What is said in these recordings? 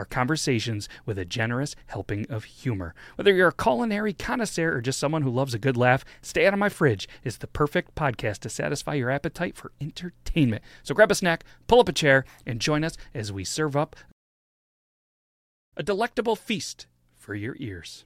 our conversations with a generous helping of humor. Whether you're a culinary connoisseur or just someone who loves a good laugh, Stay Out of My Fridge is the perfect podcast to satisfy your appetite for entertainment. So grab a snack, pull up a chair, and join us as we serve up a delectable feast for your ears.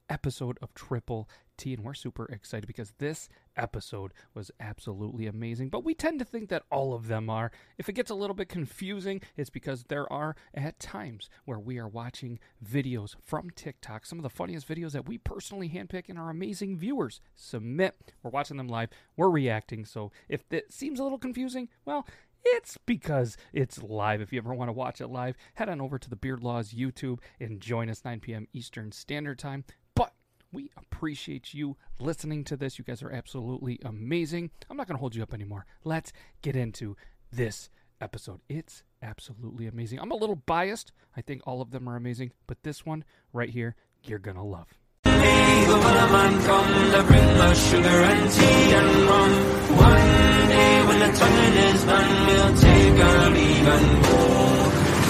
episode of Triple T, and we're super excited because this episode was absolutely amazing. But we tend to think that all of them are. If it gets a little bit confusing, it's because there are at times where we are watching videos from TikTok, some of the funniest videos that we personally handpick and our amazing viewers submit. We're watching them live, we're reacting. So if it seems a little confusing, well, it's because it's live. If you ever want to watch it live, head on over to the Beard Laws YouTube and join us 9 p.m. Eastern Standard Time. But we appreciate you listening to this. You guys are absolutely amazing. I'm not going to hold you up anymore. Let's get into this episode. It's absolutely amazing. I'm a little biased. I think all of them are amazing, but this one right here, you're going to love. the man come to bring us sugar and tea and rum. One day when the tonguing is done, we'll take our leave and go.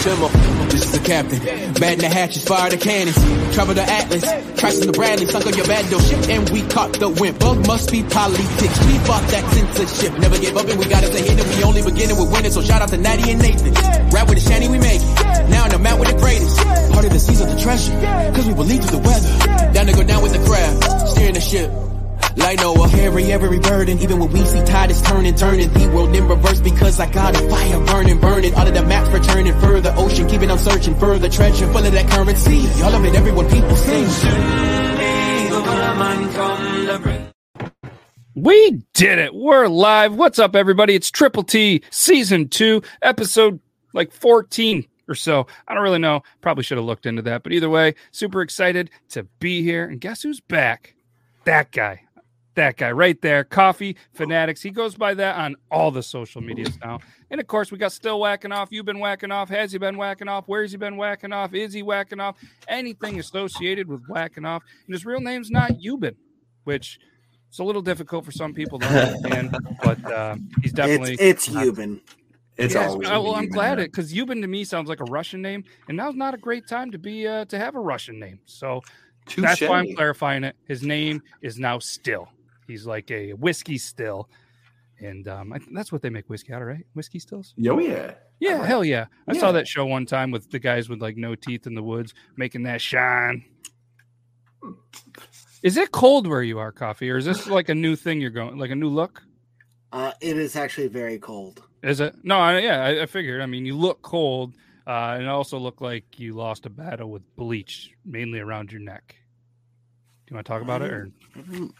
Trimmer, this is the captain. Bad in the hatches, fire the cannons. Travel the Atlas, tracks in the Bradley, sunk on your battleship, and we caught the wind. Bug must be politics. We fought that censorship. Never give up, and we got us ahead, and we only beginning with winning. So shout out to Natty and Nathan. Rap with the shanty, we make it. Now in the mount with the greatest. Part of the seas of the treasure, cause we believe through the weather. Down to go down with the crowd, steering the ship. Like Noah, carry every burden, even when we see tide is turning, turning the world in reverse because I got a fire burning, burning. All of the maps returning further, ocean keeping on searching further, treasure full of that currency. All of it, everyone people sing. We did it. We're live. What's up, everybody? It's Triple T Season 2, episode like 14 or so. I don't really know. Probably should have looked into that. But either way, super excited to be here. And guess who's back? That guy. That guy right there. Coffee Fanatics. He goes by that on all the social medias now. And of course, we got still whacking off. You've been whacking off. Has he been whacking off? Where's he been whacking off? Is he whacking off? Anything associated with whacking off. And his real name's not Euban, which it's a little difficult for some people to understand, but uh, he's definitely It's, it's Euban. It's Yes, always well, I'm glad it because Euban to me sounds like a Russian name, and now's not a great time to be uh, to have a Russian name. So that's why I'm clarifying it. His name is now Still. He's like a whiskey still, and um, I, that's what they make whiskey out of, right? Whiskey stills. Yo, yeah. Yeah, Alright. hell yeah! I saw that show one time with the guys with like no teeth in the woods making that shine. Is it cold where you are, Coffee, or is this like a new thing you're going, like a new look? Uh, it is actually very cold. Is it? No, I, yeah, I, I figured. I mean, you look cold, uh, and it also look like you lost a battle with bleach, mainly around your neck. Do you want to talk about it, or I didn't- I didn't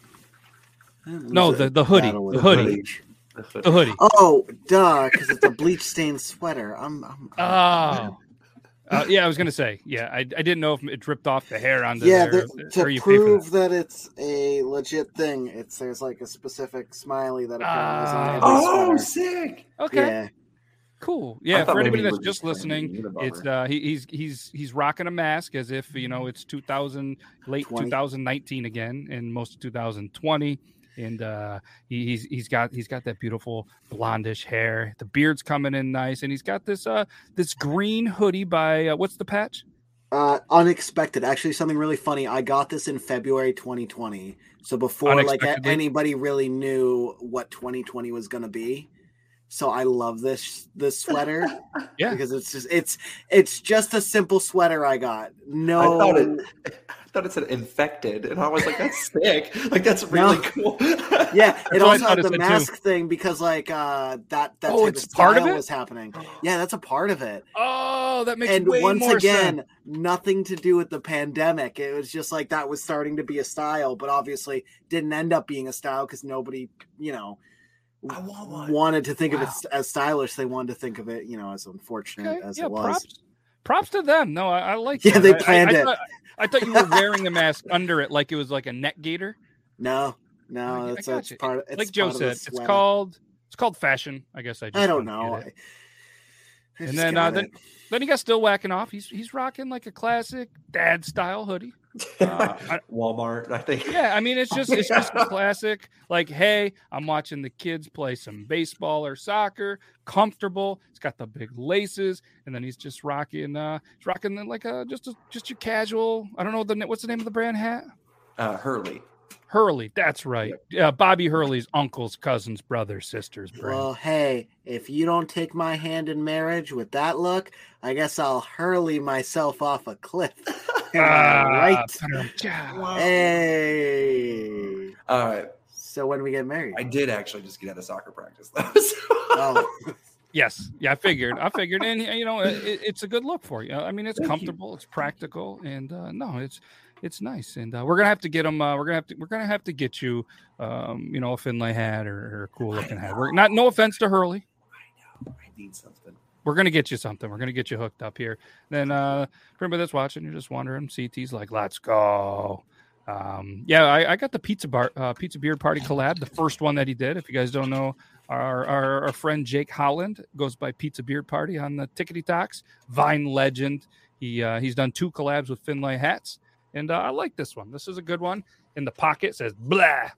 no? lose a The the hoodie, battle with the hoodie, the hoodie. Oh, duh, because it's a bleach stained sweater. I'm, I'm Oh, uh, yeah. I was gonna say, yeah. I, I didn't know if it dripped off the hair onto yeah. there, The, or to you prove that. that. it's a legit thing, it's there's like a specific smiley that apparently is on Ah. every Oh, sweater. sick! Okay, Yeah. cool. Yeah, for anybody that's just just trying to listening, it's uh, he, he's he's he's rocking a mask as if you know it's 2000 late 20. 2019 again, and most of 2020. And uh, he, he's he's got he's got that beautiful blondish hair. The beard's coming in nice, and he's got this uh this green hoodie by uh, what's the patch? Uh, unexpected. Actually, something really funny. I got this in February 2020. So before like anybody really knew what 2020 was going to be. So I love this this sweater Yeah. because it's just it's it's just a simple sweater I got. No I thought it. I thought it said infected, and I was like, "That's sick! Like that's really No. cool." Yeah, what it also had the said, too. mask thing because like uh that that Oh, type it's of part of style it? was happening. Yeah, that's a part of it. Oh, that makes sense. and way once more again, sense. nothing to do with the pandemic. It was just like that was starting to be a style, but obviously didn't end up being a style because nobody, you know, I want one. wanted to think of it as stylish. They wanted to think of it, you know, as unfortunate Okay, as yeah, it was. props props to them. No, I, I like. Yeah, that. they I- I- planned I it. Thought, I thought you were wearing a mask under it, like it was like a neck gaiter. No, no, I that's, part. Of, it's like Joe said, it's called it's called fashion. I guess I just I don't know. And then, uh, then- Then he got still whacking off. He's he's rocking like a classic dad style hoodie. Uh, Walmart, I think. yeah, I mean it's just it's just classic. Like, hey, I'm watching the kids play some baseball or soccer. Comfortable. It's got the big laces, and then he's just rocking. Uh, he's rocking like a just a, just your casual. I don't know the what's the name of the brand hat. Uh, Hurley. Hurley. That's right. Yeah, Bobby Hurley's uncle's cousin's brother sister's brand. Well, hey, if you don't take my hand in marriage with that look, I guess I'll hurley myself off a cliff. Am Ah, right? yeah. Hey. All right. So when we get married? I did actually just get out of soccer practice though. so- Oh, Yes, yeah, I figured. I figured, and you know, it, it's a good look for you. I mean, it's Thank you. comfortable, it's practical, and uh, no, it's it's nice. And uh, we're gonna have to get them. Uh, we're gonna have to. We're gonna have to get you, um, you know, a Finlay hat or, or a cool looking hat. We're not. No offense to Hurley. I need something. We're gonna get you something. We're gonna get you hooked up here. Then, uh, for anybody that's watching, you're just wondering. CT's like, let's go. Um, yeah, I, I got the pizza bar, uh, pizza beard party collab, the first one that he did. If you guys don't know, our, our our friend Jake Holland goes by Pizza Beard Party on the Tickety Talks. Vine legend. He uh, he's done two collabs with Finlay hats, and uh, I like this one. This is a good one. In the pocket says blah,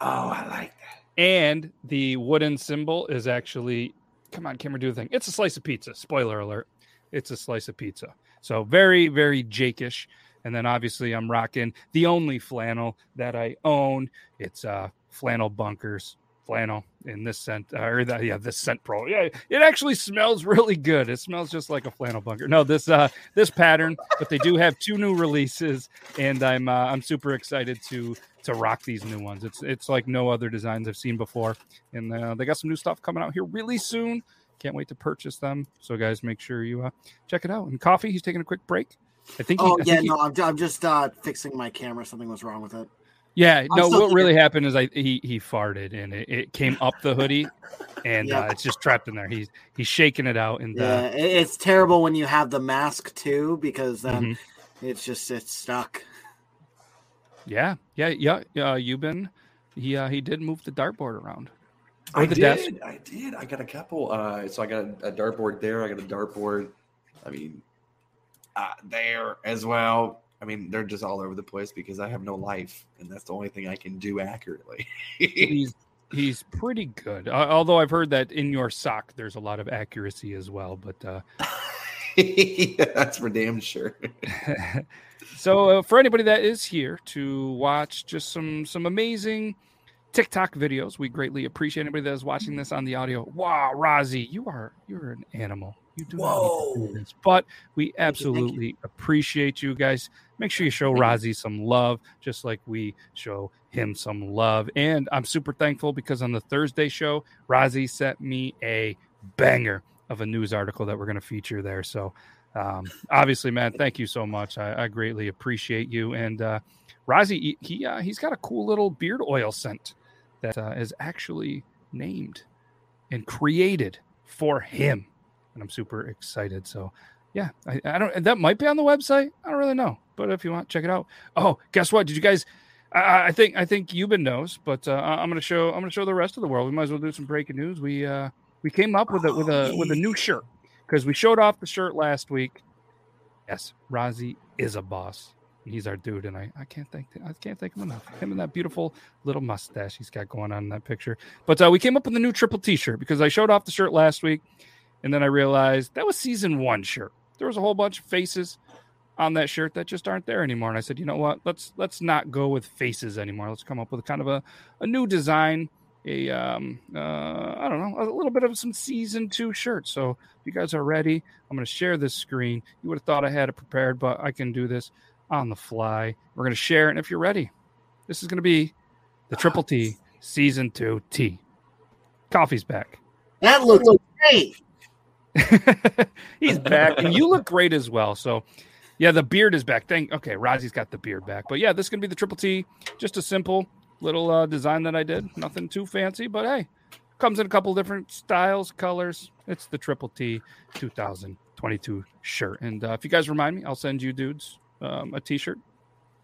Oh, I like that. and the wooden symbol is actually come on camera do the thing. It's a slice of pizza. Spoiler alert. It's a slice of pizza. So very very jakeish. And then obviously i'm rocking the only flannel that i own. It's uh flannel bunkers flannel in this scent or that yeah this scent pro. Yeah it actually smells really good. It smells just like a flannel bunker. No this uh this pattern but they do have two new releases and i'm uh, i'm super excited to to rock these new ones it's it's like no other designs i've seen before and uh, they got some new stuff coming out here really soon can't wait to purchase them so guys make sure you uh, check it out and coffee he's taking a quick break i think he- oh I yeah, think he- no, I'm, I'm just uh, fixing my camera. Something was wrong with it. yeah no what really happened is i he he farted and it, it came up the hoodie and Yeah. uh, it's just trapped in there he's he's shaking it out and Yeah, uh, it's terrible when you have the mask too, because then Mhm. it's just it's stuck. Yeah yeah yeah uh Euban, he uh he did move the dartboard around I did. desk. I did. I got a couple. Uh, so I got a, a dartboard there. I got a dartboard. I mean, uh, there as well. I mean, they're just all over the place because I have no life, and that's the only thing I can do accurately. he's he's pretty good. Uh, although I've heard that in your sock there's a lot of accuracy as well. But uh, that's for damn sure. so uh, for anybody that is here to watch just some some amazing TikTok videos, we greatly appreciate anybody that is watching this on the audio. Wow, Rozzy, you are you're an animal. You do not do this. But we absolutely appreciate you guys. Make sure you show Rozzy some love, just like we show him some love. And I'm super thankful because on the Thursday show, Rozzy sent me a banger of a news article that we're going to feature there. So, um, obviously, man, thank you so much. I, I greatly appreciate you. And uh, Rozzy, he uh, he's got a cool little beard oil scent that uh, is actually named and created for him, and I'm super excited. So, yeah, I, I don't. That might be on the website. I don't really know, but if you want, check it out. Oh, guess what? Did you guys? I, I think I think Euban knows, but uh, I'm gonna show I'm gonna show the rest of the world. We might as well do some breaking news. We uh, we came up with a with a with a new shirt because we showed off the shirt last week. Yes, Rozzy is a boss. He's our dude, and I, I can't thank I can't thank him enough. Him and that beautiful little mustache he's got going on in that picture. But uh, we came up with a new triple T-shirt because I showed off the shirt last week, and then I realized that was season one shirt. There was a whole bunch of faces on that shirt that just aren't there anymore. And I said, you know what? Let's let's not go with faces anymore. Let's come up with kind of a, a new design, a um uh I don't know, a little bit of some season two shirt. So if you guys are ready, I'm gonna share this screen. You would have thought I had it prepared, but I can do this on the fly. We're gonna share it, and if you're ready, this is gonna be the Triple T season two T. Coffee's back. That looks great. He's back, and you look great as well. So, yeah, the beard is back. Thank. Okay, Rozzy's got the beard back, but yeah, this is gonna be the triple T. Just a simple little uh, design that I did. Nothing too fancy, but hey, comes in a couple different styles, colors. It's the triple T 2022 shirt. And uh, if you guys remind me, I'll send you dudes um, a T-shirt.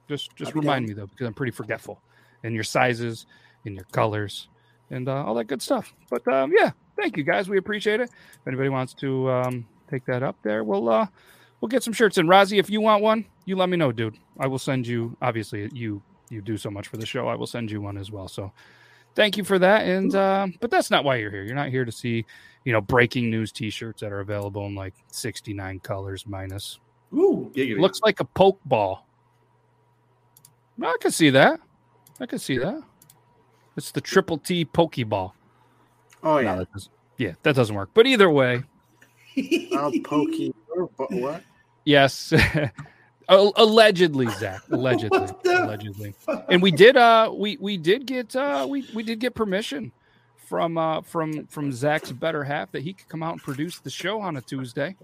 Just just remind me though, because I'm pretty forgetful. And your sizes, and your colors, and uh, all that good stuff. But um, yeah, thank you guys. We appreciate it. If anybody wants to um, take that up there, we'll uh, we'll get some shirts. And Rozzy, if you want one, you let me know, dude. I will send you. Obviously, you you do so much for the show. I will send you one as well. So thank you for that. And uh, but that's not why you're here. You're not here to see you know breaking news T-shirts that are available in like 69 colors minus. Ooh, giggity. Looks like a poke ball. I can see that. I can see that. It's the triple T Pokeball. Oh No, yeah, that doesn't, yeah, that doesn't work. But either way, I'll poke you. But what? yes. Al- allegedly, Zach. Allegedly. Allegedly. And we did uh we we did get uh we, we did get permission from uh from from Zach's better half that he could come out and produce the show on a Tuesday.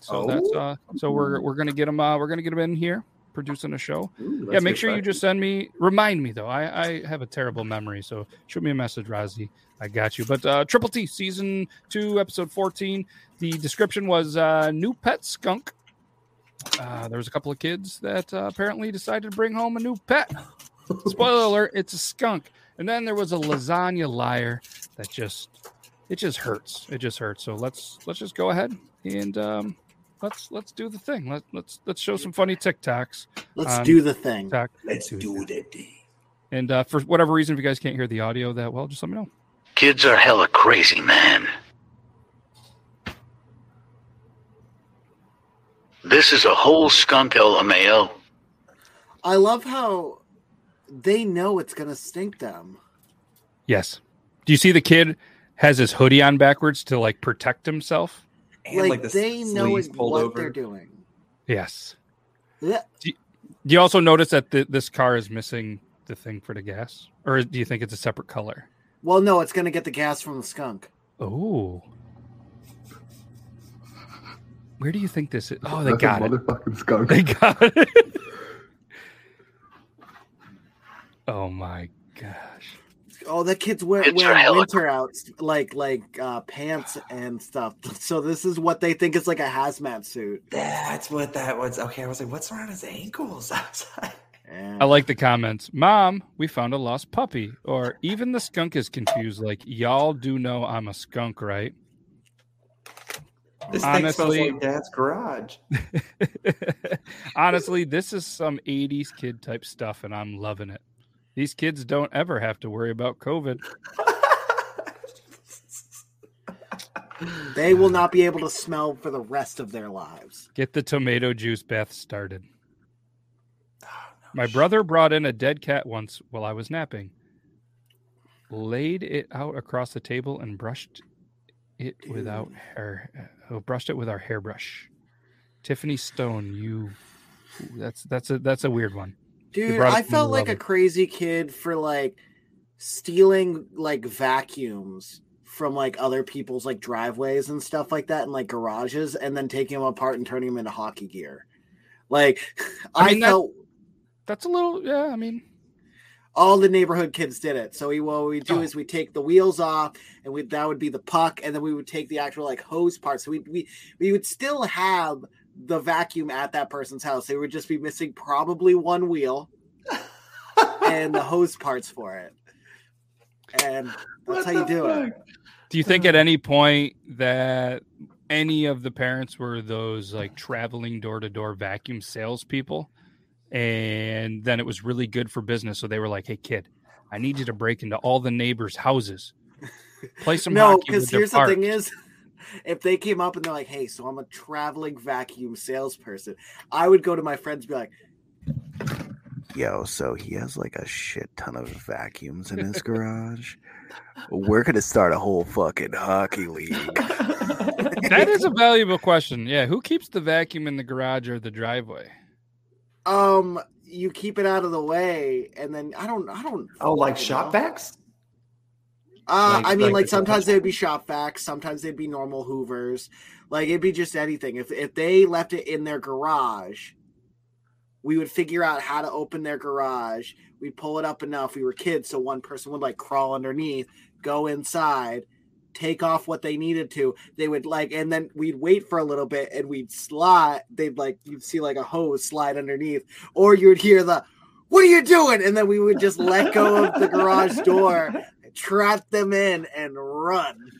So that's Oh. uh so we're we're gonna get him uh we're gonna get him in here producing a show. Ooh, yeah, make sure you just send me remind me though. I I have a terrible memory, so shoot me a message, Rozzy. I got you. But uh Triple T season two, episode fourteen. The description was uh new pet skunk. Uh, there was a couple of kids that uh, apparently decided to bring home a new pet. Spoiler alert, it's a skunk. And then there was a lasagna liar that just it just hurts. It just hurts. So let's let's just go ahead and um let's let's do the thing. Let, let's let's show some funny TikToks. Let's do the thing. TikTok. Let's do that thing. And uh, for whatever reason, if you guys can't hear the audio that well, just let me know. Kids are hella crazy, man. This is a whole skunk LMAO. I love how they know it's gonna stink them. Yes. Do you see the kid has his hoodie on backwards to like protect himself? And like, the they know sleeves it, pulled what over. they're doing. Yes. Yeah. Do you also notice that th- this car is missing the thing for the gas, or do you think it's a separate color? Well, no, it's gonna get the gas from the skunk. Oh. Where do you think this is? Oh, they That's a got it. Motherfucking skunk. They got it. oh my gosh. Oh, the kids wear, Kids wearing hella winter outs like like uh, pants and stuff. So this is what they think is like a hazmat suit. That's what that was. Okay, I was like, what's around his ankles? I was like, I like the comments. Mom, we found a lost puppy. Or even the skunk is confused. Like, y'all do know I'm a skunk, right? This thing smells Honestly- like Dad's garage. Honestly, this is some 80s kid type stuff, and I'm loving it. These kids don't ever have to worry about COVID. They will not be able to smell for the rest of their lives. Get the tomato juice bath started. Oh, My brother brought in a dead cat once while I was napping, laid it out across the table, and brushed it without hair. Uh, brushed it with our hairbrush. Tiffany Stone, you. That's that's a that's a weird one. Dude, I felt like a crazy kid for like stealing like vacuums from like other people's like driveways and stuff like that and like garages and then taking them apart and turning them into hockey gear. Like I I, mean, that- felt That's a little. Yeah, I mean, all the neighborhood kids did it. So we what we do Oh. is we take the wheels off and we that would be the puck and then we would take the actual like hose part. So we we we would still have the vacuum at that person's house. They would just be missing probably one wheel and the hose parts for it. And that's how you do it. Do you think at any point that any of the parents were those like traveling door to door vacuum salespeople? And then it was really good for business. So they were like, hey, kid, I need you to break into all the neighbors' houses, play some no, hockey because with their here's the thing is if they came up and they're like, hey, so I'm a traveling vacuum salesperson, I would go to my friends and be like, Yo, so he has like a shit ton of vacuums in his garage. We're gonna start a whole fucking hockey league. that is a valuable question. Yeah. Who keeps the vacuum in the garage or the driveway? Um, you keep it out of the way, and then I don't, I don't. Oh, like shop vacs? Uh, Like- I mean, like like sometimes they'd be shop vacs, sometimes they'd be normal Hoovers. Like it'd be just anything. If if they left it in their garage, we would figure out how to open their garage. We'd pull it up enough. We were kids, so one person would like crawl underneath, go inside, take off what they needed to. They would like, and then we'd wait for a little bit, and we'd slide. They'd like you'd see like a hose slide underneath, or you'd hear the, "What are you doing?" And then we would just let go of the garage door, trap them in, and run.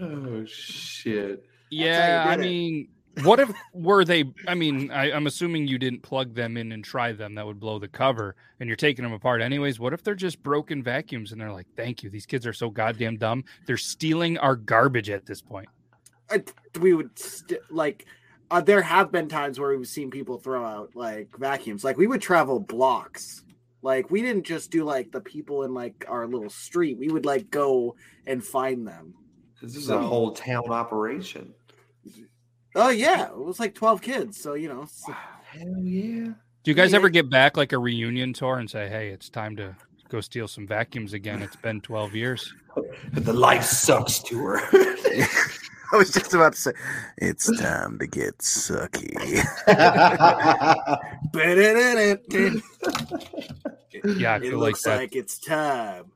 Oh shit! Yeah, I you it. mean, what if were they? I mean, I, I'm assuming you didn't plug them in and try them. That would blow the cover, and you're taking them apart anyways. What if they're just broken vacuums and they're like, "Thank you, these kids are so goddamn dumb. They're stealing our garbage at this point." I- we would st- like uh, there have been times where we've seen people throw out like vacuums like we would travel blocks like we didn't just do like the people in like our little street we would like go and find them This is So- a whole town operation. Oh yeah it was like 12 kids so you know s- Hell yeah! Do you guys Yeah. ever get back like a reunion tour and say, "Hey, it's time to go steal some vacuums again"? It's been 12 years. The life sucks tour. I was just about to say, it's time to get sucky. Yeah, I it feel like looks that. like it's time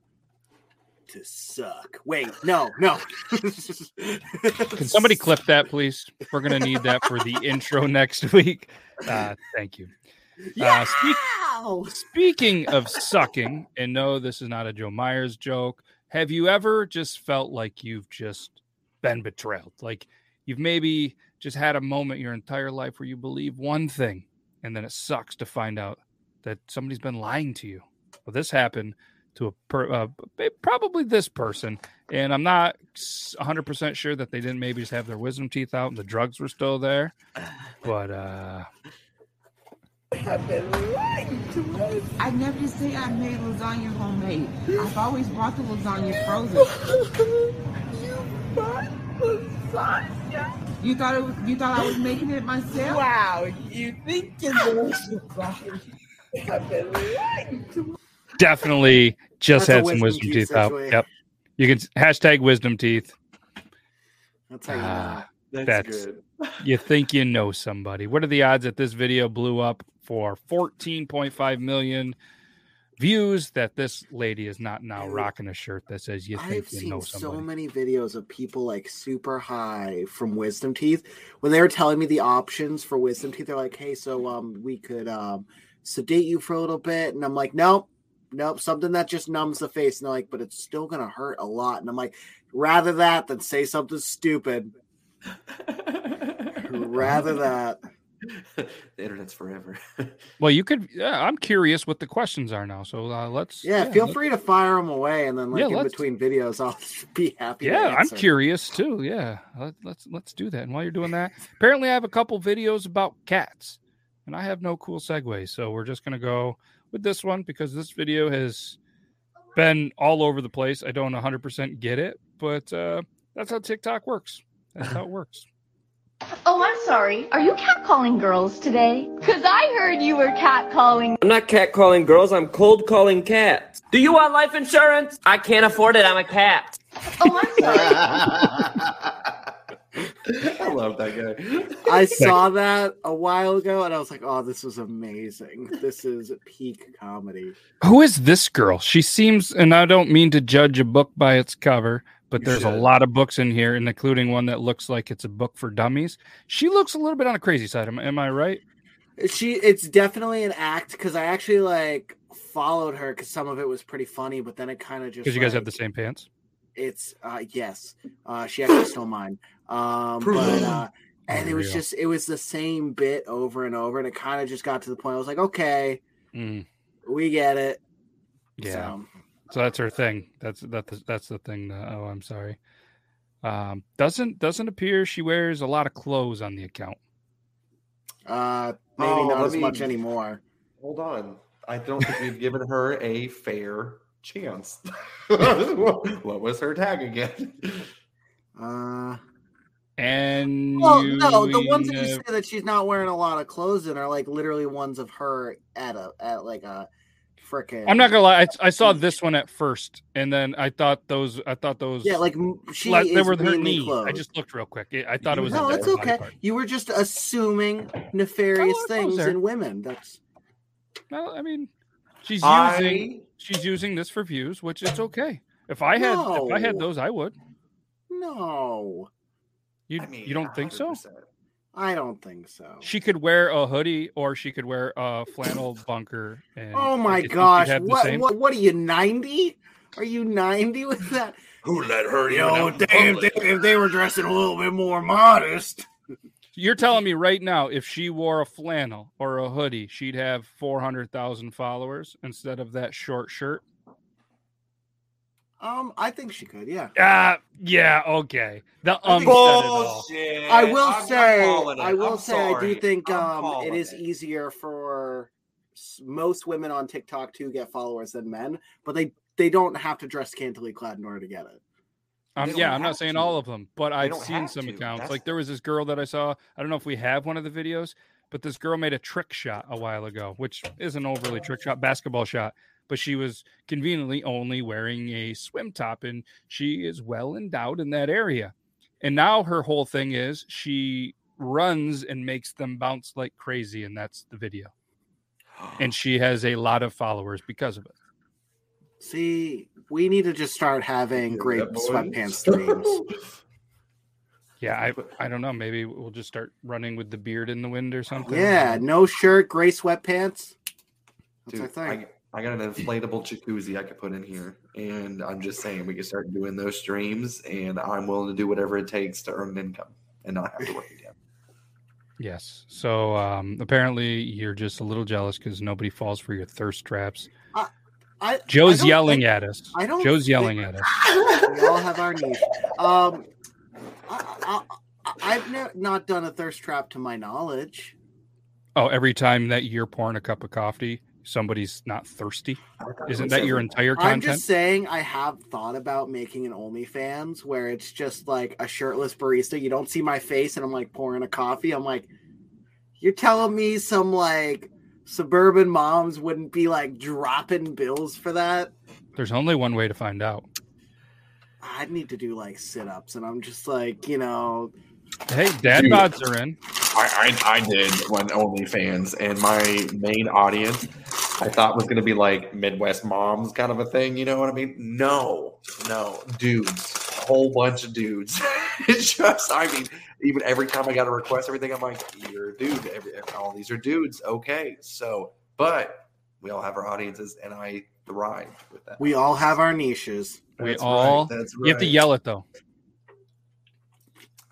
to suck wait no no Can somebody clip that, please? We're gonna need that for the intro next week. Uh, thank you. Uh, speak- Speaking of sucking, and no, this is not a Joe Myers joke. Have you ever just felt like you've just been betrayed? Like you've maybe just had a moment your entire life where you believe one thing, and then it sucks to find out that somebody's been lying to you. Well, this happened to a per, uh, probably this person, and I'm not 100 percent sure that they didn't maybe just have their wisdom teeth out and the drugs were still there. But uh, I never say I made lasagna homemade. I've always bought the lasagna frozen. you bought lasagna? You thought it was, you thought I was making it myself? Wow, you think you're lasagna? I've been lying to definitely just That's had some wisdom wisdom teeth teeth out. Yep. You can hashtag wisdom teeth. that's how you know. Ah, That's, That's- good. you think you know somebody. What are the odds that this video blew up for 14.5 million views that this lady is not now rocking a shirt that says you think I've you seen know so many videos of people like super high from wisdom teeth. When they were telling me the options for wisdom teeth, they're like, "Hey, so um, we could um sedate you for a little bit," and I'm like, "Nope, nope, something that just numbs the face." And they're like, "But it's still gonna hurt a lot," and I'm like, "Rather that than say something stupid. Rather that." the internet's forever. Well, you could. Yeah, I'm curious what the questions are now. So uh, let's. Yeah, feel let- free to fire them away, and then like Yeah, in let's- between videos, I'll be happy. to Yeah, I'm curious too. Yeah, Let, let's let's do that. And while you're doing that, apparently I have a couple videos about cats, and I have no cool segues, so we're just gonna go with this one because this video has been all over the place. I don't 100% get it, but uh, That's how TikTok works. That's how it works. Oh, I'm sorry. Are you catcalling girls today? Because I heard you were catcalling. I'm not cat calling girls, I'm cold calling cats. Do you want life insurance? I can't afford it, I'm a cat. Oh, I'm sorry. I love that guy. I saw that a while ago and I was like, oh, this is amazing. This is peak comedy. Who is this girl? She seems, and I don't mean to judge a book by its cover, but You there's a lot of books in here, and including one that looks like it's a book for dummies. She looks a little bit on the crazy side. Am, am I right? She it's definitely an act because I actually like followed her because some of it was pretty funny, but then it kind of just Because you guys have the same pants. it's uh yes uh she actually stole mine um but uh and it was just it was the same bit over and over and it kind of just got to the point i was like okay Mm, we get it yeah. So, So that's her thing. That's that's that's the thing. That, oh, I'm sorry. Um, doesn't doesn't appear she wears a lot of clothes on the account. uh maybe Oh, not as me- much anymore Hold on. I don't think we've given her a fair chance. what was her tag again? uh And well no the ones that you you say that she's not wearing a lot of clothes in are like literally ones of her at a at like a freaking I'm not gonna lie. I, I saw this one at first, and then I thought those. I thought those. yeah like she le- they were her mainly knee. I just looked real quick. I thought it was. no it's okay part. you were just assuming nefarious Oh, things in women that's Well, I mean, she's I- using she's using this for views, which is okay. If I had if I had those, I would. no You I mean, you don't think so? I don't think so. She could wear a hoodie or she could wear a flannel bunker. And Oh my gosh! What, what? What are you ninety? Are you ninety with that? Who let her You even know, out if in they, if, they, if they were dressing a little bit more modest. You're telling me right now, if she wore a flannel or a hoodie, she'd have four hundred thousand followers instead of that short shirt. Um, I think she could. Yeah. Ah, yeah, okay. The I um think- said it all. Bullshit. I will I'm- I'm say. I will I'm say, I do think I'm um, it calling is it. easier for most women on TikTok to get followers than men, but they they don't have to dress scantily clad in order to get it. Um, yeah, I'm not saying to. all of them, but I've seen some to. accounts. That's- Like there was this girl that I saw. I don't know if we have one of the videos, but this girl made a trick shot a while ago, which isn't overly trick shot, basketball shot. But she was conveniently only wearing a swim top, and she is well endowed in that area. And now her whole thing is she runs and makes them bounce like crazy, and that's the video. And she has a lot of followers because of it. See, we need to just start having great sweatpants streams. Yeah, I I don't know. Maybe we'll just start running with the beard in the wind or something. yeah, no shirt, gray sweatpants. That's Dude, our thing. I, I got an inflatable jacuzzi I could put in here, and I'm just saying we could start doing those streams, and I'm willing to do whatever it takes to earn an income and not have to work again. Yes. So um, apparently you're just a little jealous because nobody falls for your thirst traps. I, Joe's I don't yelling think- at us. I don't Joe's think- yelling at us. we all have our needs. Um, I, I, I've ne- not done a thirst trap to my knowledge. Oh, every time that you're pouring a cup of coffee, somebody's not thirsty. Isn't that your entire content? I'm just saying, I have thought about making an OnlyFans where it's just like a shirtless barista. You don't see my face, and I'm like pouring a coffee. I'm like, you're telling me some like suburban moms wouldn't be like dropping bills for that? There's only one way to find out. I'd need to do like sit ups, and I'm just like, you know, Hey, dad Dude. bods are in. I, I I did when OnlyFans, and my main audience I thought was going to be like Midwest moms kind of a thing. You know what I mean? No, no, dudes, a whole bunch of dudes. it's just, I mean, even every time I got a request, everything, I'm like, you're a dude. Every, all these are dudes. Okay, so, but we all have our audiences, and I thrive with that. we all have our niches. We That's right, all. that's You have to yell it though.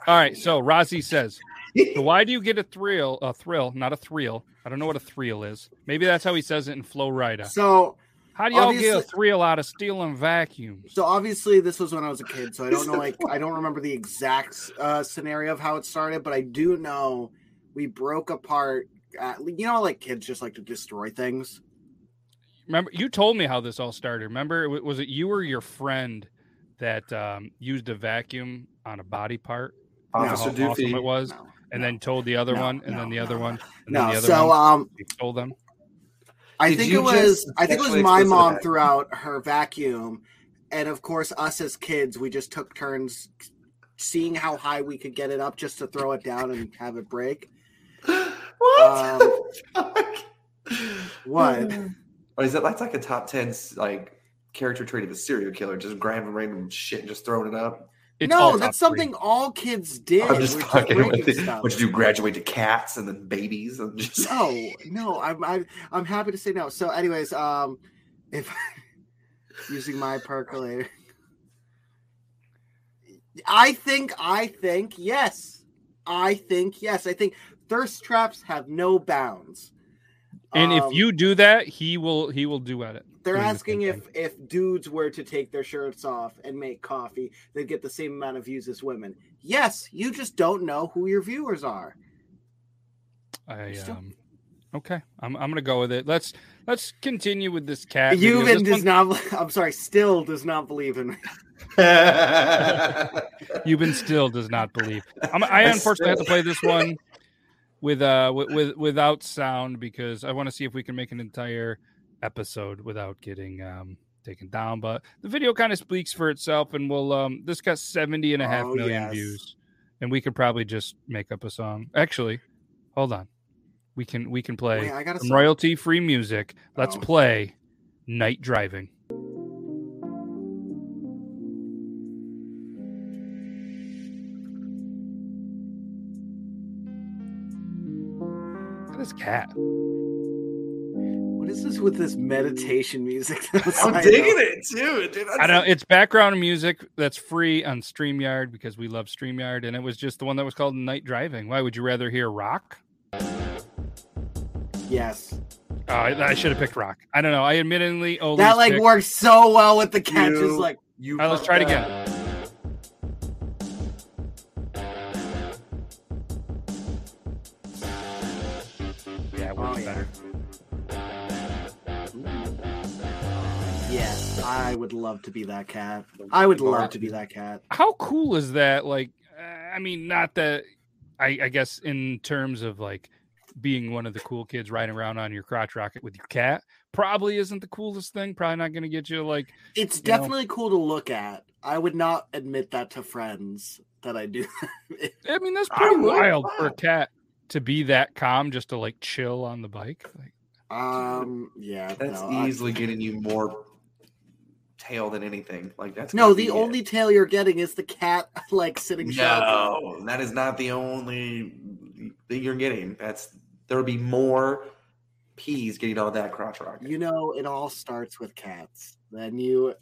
All right. So Rozzy says, so "Why do you get a thrill? A thrill, not a thrill. I don't know what a thrill is. Maybe that's how he says it in Flow Rida. So How do y'all get a thrill out of stealing vacuums? So obviously, this was when I was a kid, so I don't know. Like, I don't remember the exact uh, scenario of how it started, but I do know we broke apart. At, you know, like kids just like to destroy things. Remember, you told me how this all started. Remember, was it you or your friend that um, used a vacuum on a body part. Officer how awesome it was, No, and then told the other no, one, and no, then the other no, one, and No, then the other one. so one. um, told them. I Did think it was I think it was my mom that? threw out her vacuum, and of course us as kids we just took turns seeing how high we could get it up just to throw it down and have it break. What? Um. What? Or is that that's like a top ten like character trait of a serial killer? Just grabbing random shit and just throwing it up. It's no, top that's three. something all kids did. I'm just was fucking breaking with you. stuff. What you do? Graduate to cats and then babies and just No, no, I'm I'm I'm happy to say no. So, anyways, um, if using my percolator, I think I think yes, I think yes, I think thirst traps have no bounds. And if Um, you do that, he will he will do at it. They're doing the asking if if dudes were to take their shirts off and make coffee, they'd get the same amount of views as women. Yes, you just don't know who your viewers are. I still- um okay, I'm I'm gonna go with it. Let's let's continue with this cat. video. Euban does one- not. I'm sorry, still does not believe in me. Euban still does not believe. I'm, I I unfortunately have to play this one with uh with, with without sound because I want to see if we can make an entire episode without getting um taken down. But the video kind of speaks for itself, and we'll um this got 70 and a half Oh, million yes. views, and we could probably just make up a song. Actually, hold on, we can we can play Wait, I some royalty free music. Let's Oh. play Night Driving. This cat. What is this with this meditation music? I'm digging it too, dude. I don't. It's background music that's free on Streamyard because we love Streamyard, and it was just the one that was called Night Driving. Why would you rather hear rock? Yes, Uh, I, I should have picked rock. I don't know. I admittedly oh that like works so well with the cat. Just You- like You All right, let's try it up. again. I would love to be that cat. I would love to be that cat. How cool is that? Like, uh, I mean, not that. I, I guess in terms of like being one of the cool kids riding around on your crotch rocket with your cat, probably isn't the coolest thing. Probably not going to get you like. It's you know. definitely cool to look at. I would not admit that to friends that I do. I mean, that's I pretty would. wild for a cat to be that calm, just to like chill on the bike. Like, um, yeah, That's no, I- easily getting you more tail than anything. Like that's no. The be it. only tail you're getting is the cat, like sitting. sheltered. No, that is not the only thing you're getting. That's there will be more peas getting on that crotch rocket. You know, it all starts with cats. Then you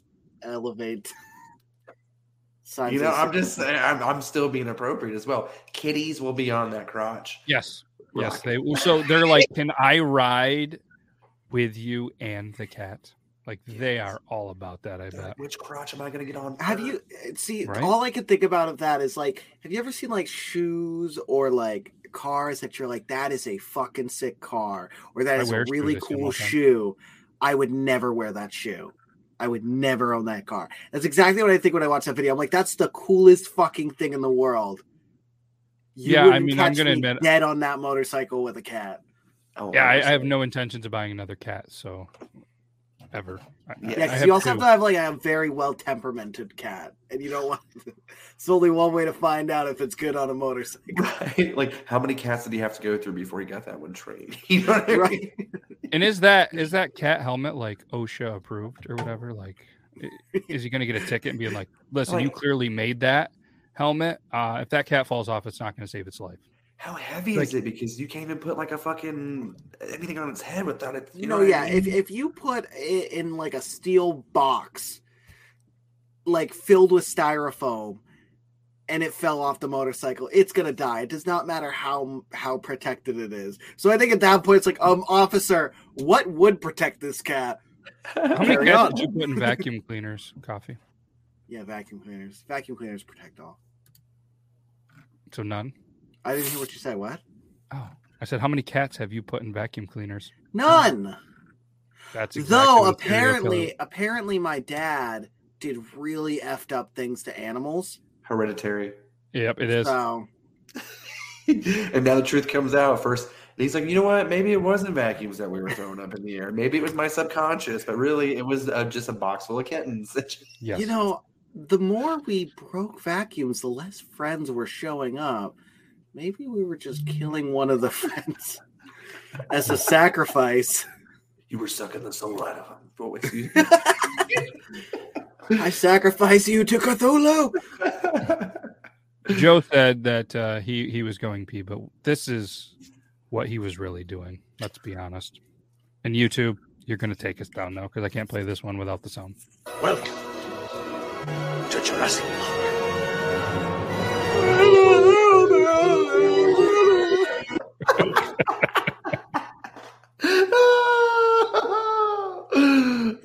elevate. signs You know, I'm just saying, I'm, I'm still being appropriate as well. Kitties will be on that crotch. yes, yes, Rocket. they. So they're like, can I ride with you and the cat? Like they are all about that. I They're bet. like, Which crotch am I going to get on? Have you eh, see? Right? All I can think about of that is like, have you ever seen like shoes or like cars that you're like, that is a fucking sick car, or that I is a really I see 'em all cool shoe? I would never wear that shoe. I would never own that car. That's exactly what I think when I watch that video. I'm like, that's the coolest fucking thing in the world. You Yeah, I wouldn't mean, I'm gonna me admit- dead on that motorcycle with a cat. Oh, Yeah, I, I have no intentions of buying another cat. So ever. I, Yeah, Yeah, I because you also two. have to have like a very well temperamented cat, and you don't want. it's only one way to find out if it's good on a motorcycle. Right? Like, how many cats did he have to go through before he got that one trained? You know what I mean? Right. And is that is that cat helmet like OSHA approved or whatever? Like, is he going to get a ticket and be like, "Listen, you clearly made that helmet. Uh, if that cat falls off, it's not going to save its life." How heavy Like- is it? Because you can't even put like a fucking anything on its head without it. You You know, know, yeah. I If mean? if you put it in like a steel box, like filled with styrofoam, and it fell off the motorcycle, it's gonna die. It does not matter how how protected it is. So I think at that point, it's like, um, officer, what would protect this cat? How many Carry cats on. did you put in vacuum cleaners? Coffee. Yeah, vacuum cleaners. Vacuum cleaners protect all. So none. I didn't hear what you said. What? Oh, I said, how many cats have you put in vacuum cleaners? None. That's exactly Though what apparently, apparently, my dad did really effed up things to animals. Hereditary. Yep, it is. So and now the truth comes out first. And he's like, you know what? Maybe it wasn't vacuums that we were throwing up in the air. Maybe it was my subconscious, but really it was uh, just a box full of kittens. yes. You know, the more we broke vacuums, the less friends were showing up. Maybe we were just killing one of the friends as a sacrifice. You were sucking the soul out of him. Excuse I sacrifice you to Cthulhu. Joe said that uh, he he was going pee, but this is what he was really doing. Let's be honest. And YouTube, you're going to take us down now because I can't play this one without the sound. Welcome to Jurassic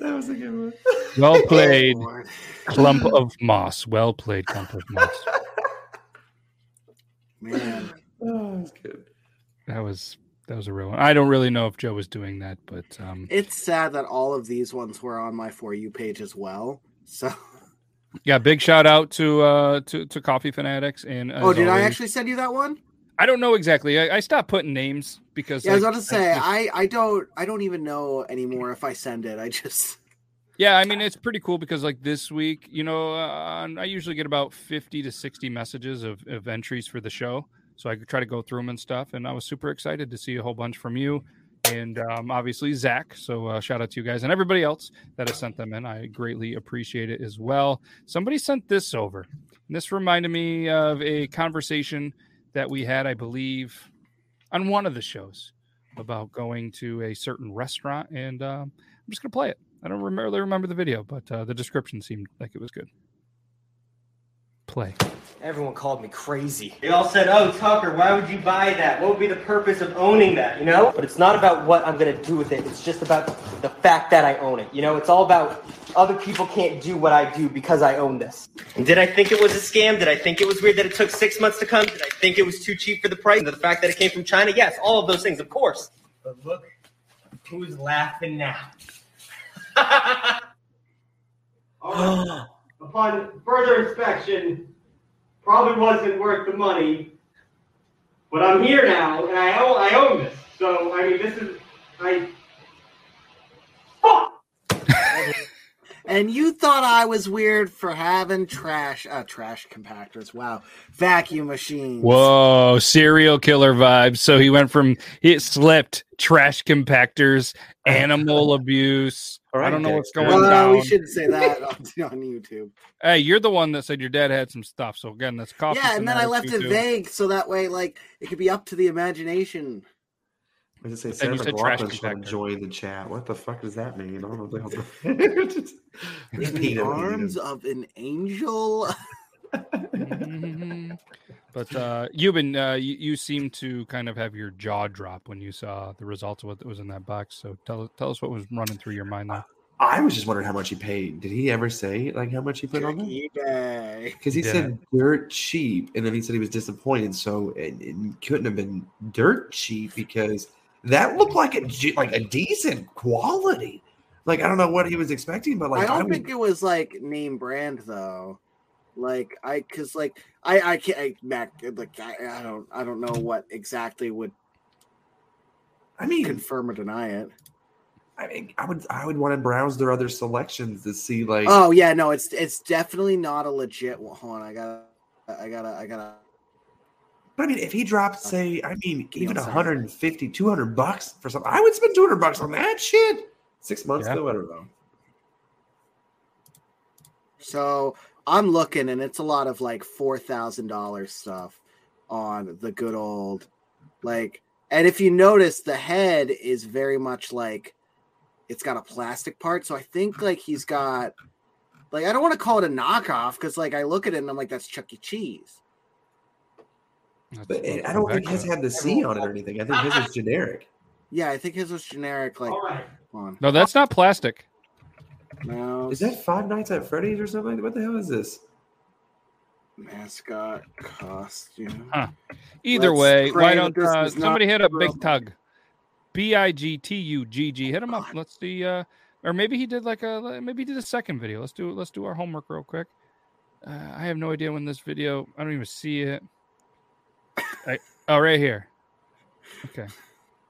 that was a good one. Well played, clump of moss. Well played, clump of moss. Man, Oh, that's good. That was that was a real one. I don't really know if Joe was doing that, but um, it's sad that all of these ones were on my for you page as well. So, yeah, big shout out to uh to, to Coffee Fanatics and oh, as did I actually send you that one? I don't know exactly. I, I stopped putting names because Yeah, I was about to say just- I I don't I don't even know anymore if I send it. I just Yeah, I mean it's pretty cool because like this week, you know, uh, I usually get about fifty to sixty messages of, of entries for the show, so I could try to go through them and stuff. And I was super excited to see a whole bunch from you, and um, obviously Zach. So uh, shout out to you guys and everybody else that has sent them in. I greatly appreciate it as well. Somebody sent this over. And this reminded me of a conversation that we had, I believe, on one of the shows about going to a certain restaurant, and um, I'm just gonna play it. I don't really remember the video, but uh, the description seemed like it was good. Play. Everyone called me crazy. They all said, "Oh, Tucker, why would you buy that? What would be the purpose of owning that?" You know. But it's not about what I'm gonna do with it. It's just about the fact that I own it. You know, it's all about other people can't do what I do because I own this. And did I think it was a scam? Did I think it was weird that it took six months to come? Did I think it was too cheap for the price? And the fact that it came from China? Yes, all of those things, of course. But look, who's laughing now? Upon further inspection, probably wasn't worth the money. But I'm here now, and I own, I own this. So I mean, this is I. and you thought I was weird for having trash uh trash compactors. Wow. Vacuum machines. Whoa, serial killer vibes. So he went from it slipped trash compactors, animal abuse. I don't know what's going Well, down. we shouldn't say that on, on YouTube. Hey, you're the one that said your dad had some stuff. So again, that's coffee. yeah, and then I left it YouTube. vague so that way like it could be up to the imagination. I was gonna say Then you Sarah said trash McLaughlin's trying to join the chat. What the fuck does that mean? I don't know what the hell's going Just- In the peanut, peanut. arms of an angel. Mhm. But uh, Euban, uh, you, you seem to kind of have your jaw drop when you saw the results of what was in that box. So tell tell us what was running through your mind now. I was just wondering how much he paid. Did he ever say like how much he put on that? eBay. Because he Yeah. said dirt cheap, and then he said he was disappointed. So it, it couldn't have been dirt cheap because that looked like a like a decent quality. Like I don't know what he was expecting, but like I don't would- think it was like name brand though. Like I, cause like I, I can't, I, Mac, like I, I don't, I don't know what exactly would. I mean, confirm or deny it. I mean, I would I would want to browse their other selections to see like Oh yeah, no, it's it's definitely not a legit one. Hold on, I gotta, I gotta, I gotta. But I mean, if he dropped, uh, say, I mean, even one second. 150, 200 bucks for something, I would spend 200 bucks on that shit. Six months, Yeah. though, I don't know. So I'm looking, and it's a lot of like four thousand dollars stuff on the good old, like. And if you notice, the head is very much like it's got a plastic part. So I think like he's got, like I don't want to call it a knockoff because like I look at it and I'm like that's Chuck E. Cheese. But it, I don't think his had the C on it or anything. I think his is generic. Yeah, I think his was generic. Like, hold on. No, that's not plastic. No, Is that Five Nights at Freddy's or something? What the hell is this? mascot costume. Huh. Either Let's way, why don't uh, somebody hit up real. Big Tug, B I G T U G G. Hit him up. Let's see. Uh, or maybe he did like a maybe he did a second video. Let's do let's do our homework real quick. Uh, I have no idea when this video. I don't even see it. I, oh, right here. Okay.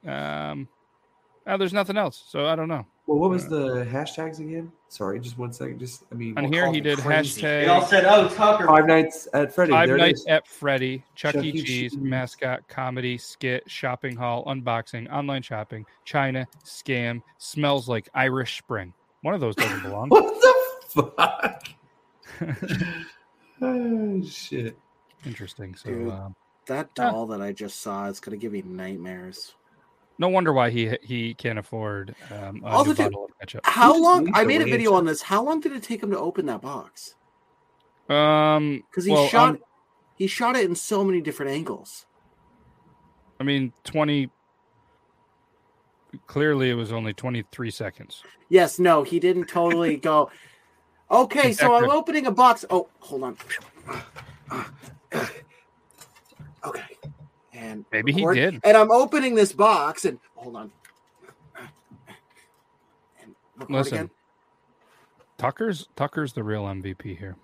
Um. Oh, there's nothing else, so I don't know. Well, what was the hashtags again? Sorry, just one second. Just I mean, On what here, he did crazy? hashtag- They all said, "Oh, Tucker." Five Nights at Freddy. Five there Nights at Freddy, Chuck, Chuck E. Cheese, Cheese. mascot, comedy, skit, shopping hall, unboxing, online shopping, China, scam, smells like Irish Spring. One of those doesn't belong. What the fuck? oh shit! Interesting. So, Dude, um, that doll that I just saw is gonna give me nightmares. No wonder why he he can't afford um, a Also, new dude, bottle of ketchup. How long? I made a video on this. How long did it take him to open that box? Um, Because he well, shot, um, he shot it in so many different angles. I mean, twenty. Clearly, it was only twenty three seconds. Yes, no, he didn't totally go. Okay, so I'm opening a box. Oh, hold on. And Maybe he did. And I'm opening this box, and hold on. And Listen, again. Tucker's Tucker's the real MVP here.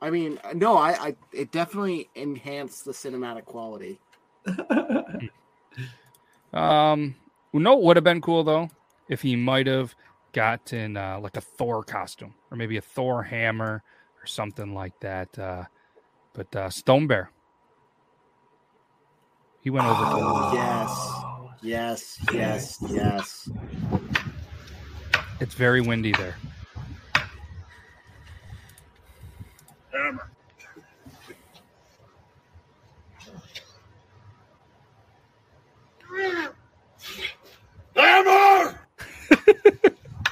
I mean, no, I, I, it definitely enhanced the cinematic quality. Um, you know would have been cool though if he might have gotten uh, like a Thor costume or maybe a Thor hammer or something like that. Uh, but uh, Stone Bear, he went over Oh, to. yes, yes, yes, yes. It's very windy there.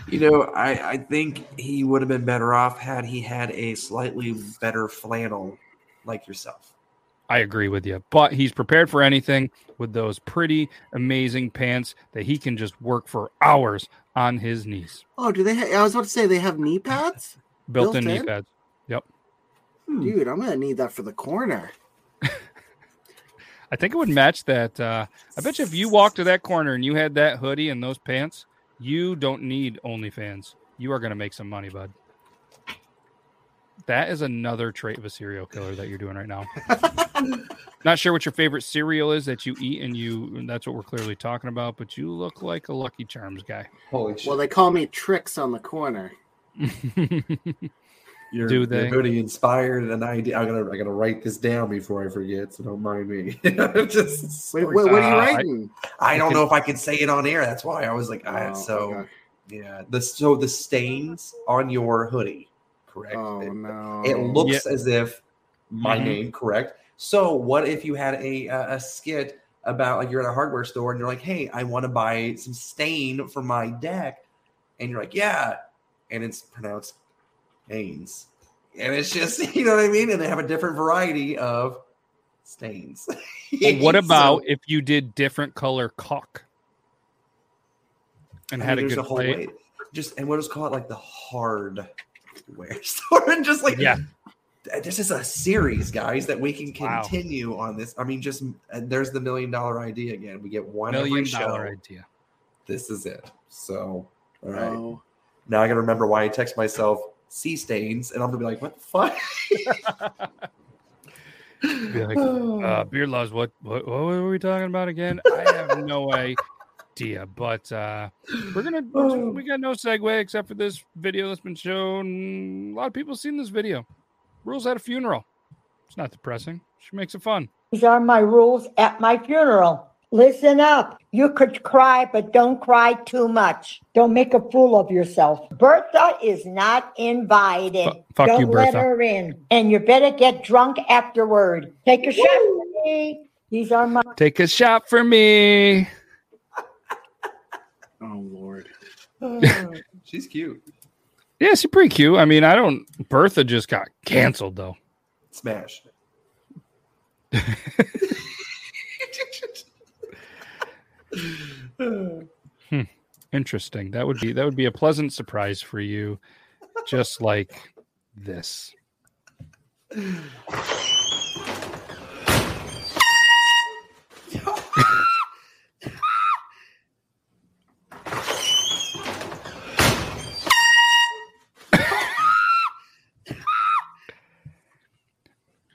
You know, I, I think he would have been better off had he had a slightly better flannel like yourself. I agree with you, but he's prepared for anything with those pretty amazing pants that he can just work for hours on his knees. Oh, do they? Ha- I was about to say they have knee pads. Built-in Built knee pads. Yep. Dude, I'm gonna need that for the corner. I think it would match that. Uh, I bet you if you walked to that corner and you had that hoodie and those pants, you don't need OnlyFans. You are to make some money, bud. That is another trait of a serial killer that you're doing right now. Not sure what your favorite cereal is that you eat, and you and that's what we're clearly talking about. But you look like a Lucky Charms guy. Holy Well, they call me tricks on the corner. Your, Do your they? hoodie inspired an idea. I gotta I gotta write this down before I forget, so don't mind me. Just Wait, wait, what are you Uh, I- writing? I, don't can- know if I can say it on air. That's why I was like, I, Oh, so okay. yeah. The so the stains on your hoodie, correct? Oh it, no! it looks as if my Mhm. name, correct? So what if you had a a, a skit about like you're at a hardware store and you're like, hey, I want to buy some stain for my deck, and you're like, yeah, and it's pronounced stains, and it's just you know what I mean, and they have a different variety of stains. Well, what So- about if you did different color caulk and I had a there's good whole plate? way. Just and we'll just call it like the hardware store, and just like Yeah. this is a series, guys, that we can Wow. continue on this. I mean, just and there's the million dollar idea again. We get one Million every show. idea. This is it. So, all right. Oh, Now I got to remember why I text myself sea stains, and I'm gonna be like, what the fuck? Be like, uh, Beard Laws. What, what what were we talking about again? I have no idea. But uh, we're gonna we got no segue except for this video that's been shown. A lot of people seen this video. Rules at a funeral. It's not depressing. She makes it fun. These are my rules at my funeral. Listen up. You could cry, but don't cry too much. Don't make a fool of yourself. Bertha is not invited. Fu- fuck don't you, let Bertha. her in. And you better get drunk afterward. Take a shot for me. These are my Take a shot for me. Oh Lord! She's cute. Yeah, she's pretty cute. I mean, I don't. Bertha just got canceled though. Smash. Hmm. Interesting. That would be that would be a pleasant surprise for you, just like this.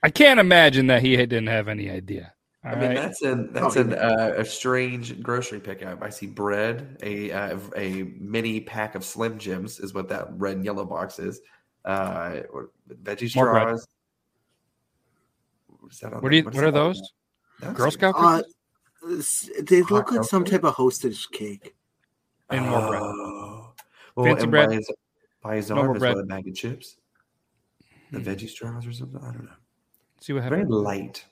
I can't imagine that he didn't have any idea. I mean, right? that's an that's Oh, an uh, a strange grocery pickup. I see bread, a uh, a mini pack of Slim Jims is what that red and yellow box is. Uh, or veggie More bread. straws. Is that on What do you? is What are that those? that? Girl Scout Uh, cookies they Hot look like some cocoa? type of Hostess cake. and more bread. Oh. Well, Fancy and bread. By his, by his No arm is bread. what a bag of chips. The veggie straws or something. I don't know. See what Very happened. light.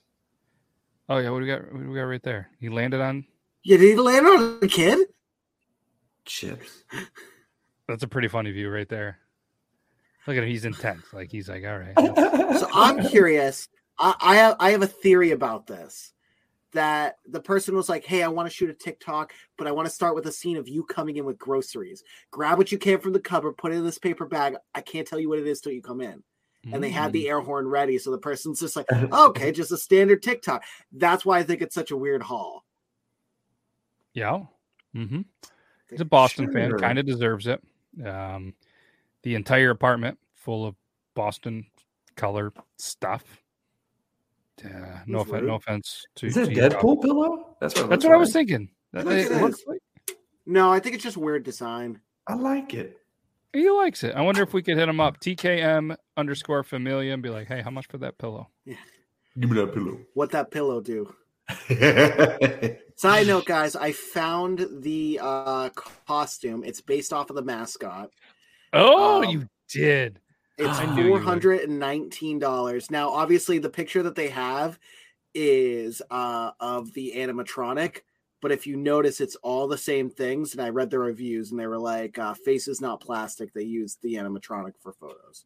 Oh yeah, what do we got? What do we got right there? He landed on. Yeah, did he land on a kid? Chips. That's a pretty funny view right there. Look at him. He's intense. Like he's like, all right. So I'm curious. I, I have I have a theory about this. That the person was like, "Hey, I want to shoot a TikTok, but I want to start with a scene of you coming in with groceries. Grab what you can from the cupboard, put it in this paper bag. I can't tell you what it is till you come in." And they had Mm. the air horn ready, so the person's just like, "Okay, just a standard TikTok." That's why I think it's such a weird haul. Yeah. Mm-hmm. He's a Boston fan. Kind of deserves it. Um, the entire apartment full of Boston color stuff. Yeah. No, That's offense, no offense to. Is that to a you, Deadpool pillow? That's what. That's looks what I was like. thinking. I It, think it looks like No, I think it's just weird design. I like it. He likes it. I wonder if we could hit him up, TKM underscore familia, and be like, "Hey, how much for that pillow?" Yeah. Give me that pillow. What that pillow do? Side note, guys, I found the uh, costume. It's based off of the mascot. Oh, Um, you did. It's I knew you four would. hundred and nineteen dollars. Now, obviously, the picture that they have is uh, of the animatronic, but if you notice, it's all the same things. And I read the reviews, and they were like, uh, "Face is not plastic." They used the animatronic for photos.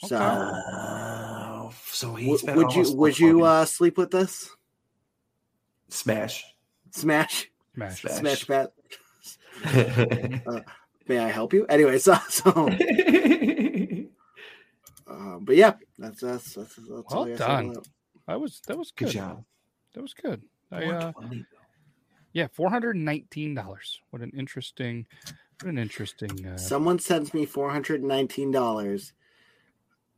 So, Oh, so he w- would you would you uh, sleep with this? smash? Smash, Smash. smash, bet. Uh, may I help you? Anyway, so so. Um, but yeah, that's that's that's, that's all Well I gotta say about done. that. That was that was Good good. job. That was good. I uh, 120. Yeah, four hundred and nineteen dollars. What an interesting, what an interesting. Uh, Someone sends me four hundred and nineteen dollars.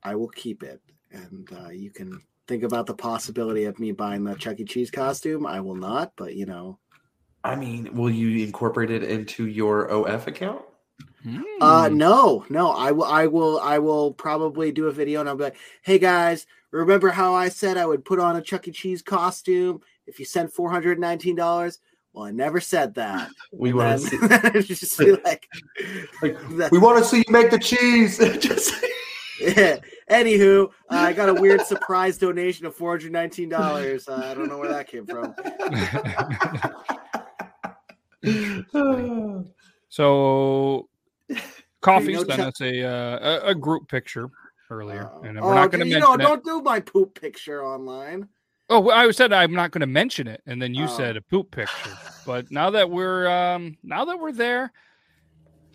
I will keep it, and uh, you can think about the possibility of me buying the Chuck E. Cheese costume. I will not, but you know, I mean, will you incorporate it into your OF account? uh, hmm. no, no, I will, I will, I will probably do a video, and I'll be like, "Hey guys, remember how I said I would put on a Chuck E. Cheese costume if you sent four hundred nineteen dollars?" Well, I never said that. We And want to see. just be like, Like, that- we want to see you make the cheese. Just Yeah. Anywho, uh, I got a weird surprise donation of four hundred nineteen dollars. Uh, I don't know where that came from. so, coffee no sent us a, uh, a a group picture earlier, Uh, and oh, we're not going to you mention know, it. don't do my poop picture online. Oh, well, I said I'm not going to mention it, and then you Oh. said a poop picture. But now that we're um now that we're there,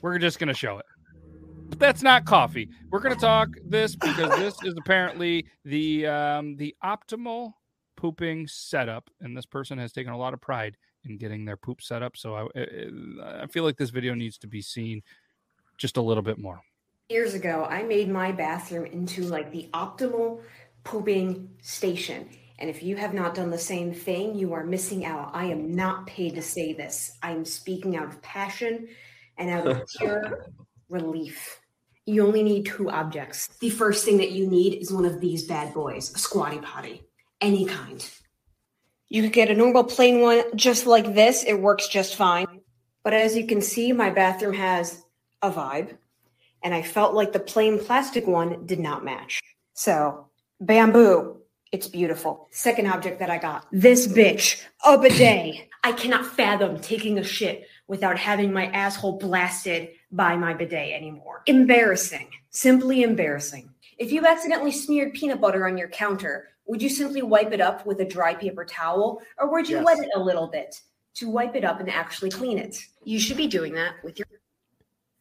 we're just going to show it. But that's not coffee. We're going to talk this because this is apparently the um the optimal pooping setup, and this person has taken a lot of pride in getting their poop set up. So I I I feel like this video needs to be seen just a little bit more. Years ago, I made my bathroom into like the optimal pooping station. And if you have not done the same thing, you are missing out. I am not paid to say this. I am speaking out of passion and out of pure relief. You only need two objects. The first thing that you need is one of these bad boys, a squatty potty, any kind. You could get a normal plain one just like this, it works just fine. But as you can see, my bathroom has a vibe, and I felt like the plain plastic one did not match. So, bamboo, it's beautiful. Second object that I got this bitch, a bidet. I cannot fathom taking a shit without having my asshole blasted by my bidet anymore. Embarrassing. Simply embarrassing. If you accidentally smeared peanut butter on your counter, would you simply wipe it up with a dry paper towel or would you Yes. wet it a little bit to wipe it up and actually clean it? You should be doing that with your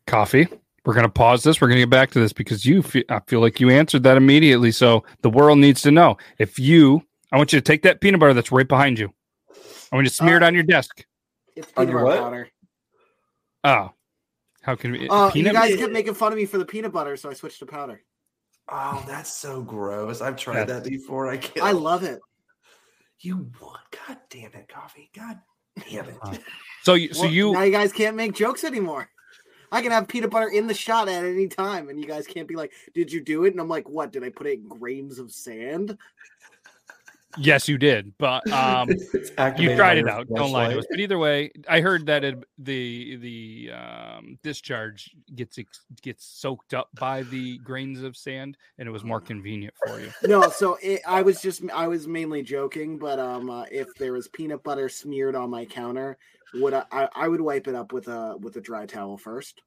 Coffee. We're going to pause this. We're going to get back to this because you feel, I feel like you answered that immediately. So the world needs to know. If you, I want you to take that peanut butter that's right behind you. I want you to smear it Uh, on your desk. It's peanut butter what? powder. Oh, how can we? Uh, you peanut guys kept making fun of me for the peanut butter, so I switched to powder. Oh, that's so gross. I've tried That's- that before. I can't. I love it. You what? God damn it, coffee. God damn it. So you, so Well, you now you guys can't make jokes anymore. I can have peanut butter in the shot at any time, and you guys can't be like, "Did you do it?" And I'm like, "What? Did I put it in grains of sand?" Yes, you did, but um, you tried it out. Don't lie to us. But either way, I heard that it, the the um, discharge gets gets soaked up by the grains of sand, and it was more convenient for you. No, so it, I was just I was mainly joking, but um, uh, if there was peanut butter smeared on my counter, would I, I I would wipe it up with a with a dry towel first,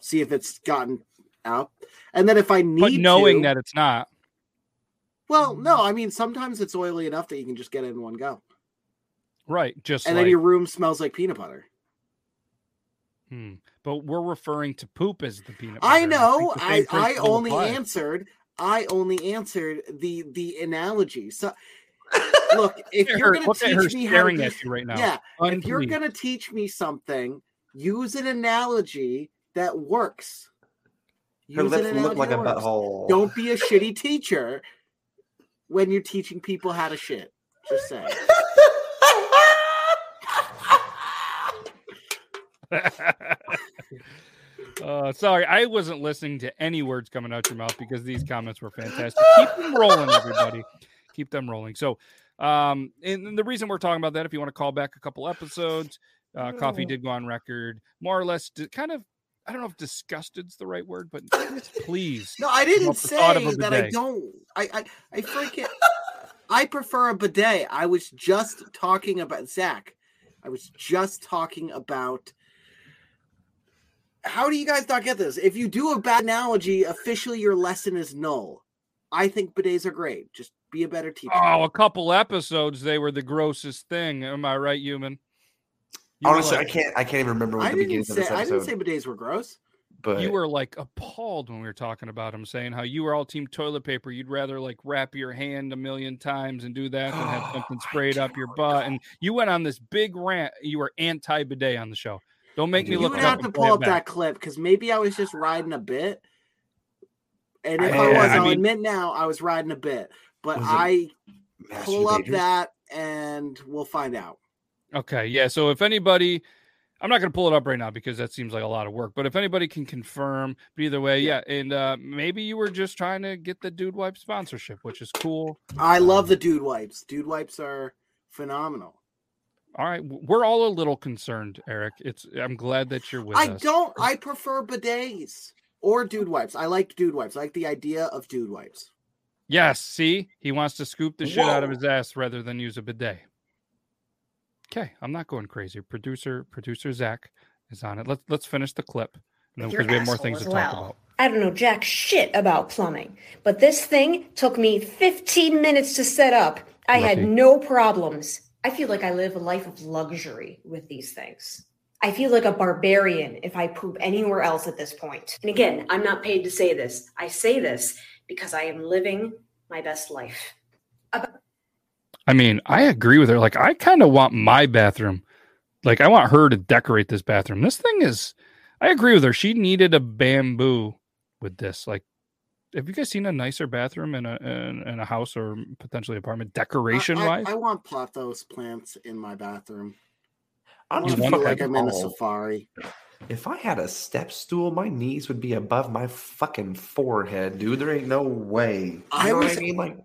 see if it's gotten out, and then if I need But knowing to- that it's not, well, no, I mean sometimes it's oily enough that you can just get it in one go, right? Just and like, then your room smells like peanut butter. hmm. but we're referring to poop as the peanut. Butter, I know. think the I I only applies. answered. I only answered the the analogy. So look, if you're her- going to teach me how to at you right now. yeah, if you're going to teach me something, use an analogy that works. Her Use an lips look like a butthole. Don't be a shitty teacher when you're teaching people how to shit. Just saying. Uh, sorry, I wasn't listening to any words coming out your mouth because these comments were fantastic. Keep them rolling, everybody. Keep them rolling. So, um, and the reason we're talking about that, if you want to call back a couple episodes, uh, Coffee did go on record, more or less, di- kind of. I don't know if disgusted's the right word, but please. No, I didn't say that I don't. I I, I freaking. I prefer a bidet. I was just talking about Zach. I was just talking about. How do you guys not get this? If you do a bad analogy, officially your lesson is null. I think bidets are great. Just be a better teacher. Oh, a couple episodes, they were the grossest thing. Am I right, human? You were Honestly, I can't. I can't even remember what I the didn't beginning say of this I didn't say bidets were gross. but you were like appalled when we were talking about him, saying how you were all team toilet paper. You'd rather like wrap your hand a million times and do that than have Oh something sprayed up your butt. And you went on this big rant. You were anti bidet on the show. Don't make me You look would it have to pull it up that clip because maybe I was just riding a bit. And if I- I, was, I I'll mean- admit now I was riding a bit. But I pull up that and we'll find out. Okay, yeah. So if anybody, I'm not going to pull it up right now because that seems like a lot of work. But if anybody can confirm, but either way, yeah. And uh, maybe you were just trying to get the Dude Wipe sponsorship, which is cool. I love the dude wipes. Dude wipes are phenomenal. All right, we're all a little concerned, Eric. It's I'm glad that you're with I us. don't. I prefer bidets or dude wipes. I like dude wipes. I like the idea of dude wipes. Yes, see, he wants to scoop the shit out of his ass rather than use a bidet. Okay, I'm not going crazy. Producer, producer Zach is on it. Let's let's finish the clip because we have more things to talk about. I don't know jack shit about plumbing, but this thing took me 15 minutes to set up. I had no problems. I feel like I live a life of luxury with these things. I feel like a barbarian if I poop anywhere else at this point. And again, I'm not paid to say this. I say this because I am living my best life. I mean, I agree with her. Like, I kind of want my bathroom. Like, I want her to decorate this bathroom. This thing is. I agree with her. She needed a bamboo with this. Like, have you guys seen a nicer bathroom in a in, in a house or potentially apartment decoration wise? I, I want pothos plants in my bathroom. I I want to don't feel fuck like I'm in a safari. If I had a step stool, my knees would be above my fucking forehead, dude. There ain't no way. You I know what was- I mean? Like,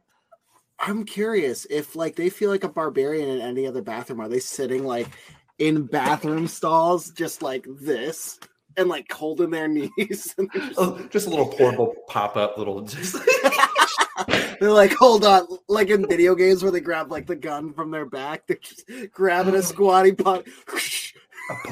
I'm curious if like they feel like a barbarian in any other bathroom. Are they sitting like in bathroom stalls just like this and like holding their knees? And just, oh, just a little portable pop up, little just. they're like, hold on, like in video games where they grab like the gun from their back. They're just grabbing a squatty pot.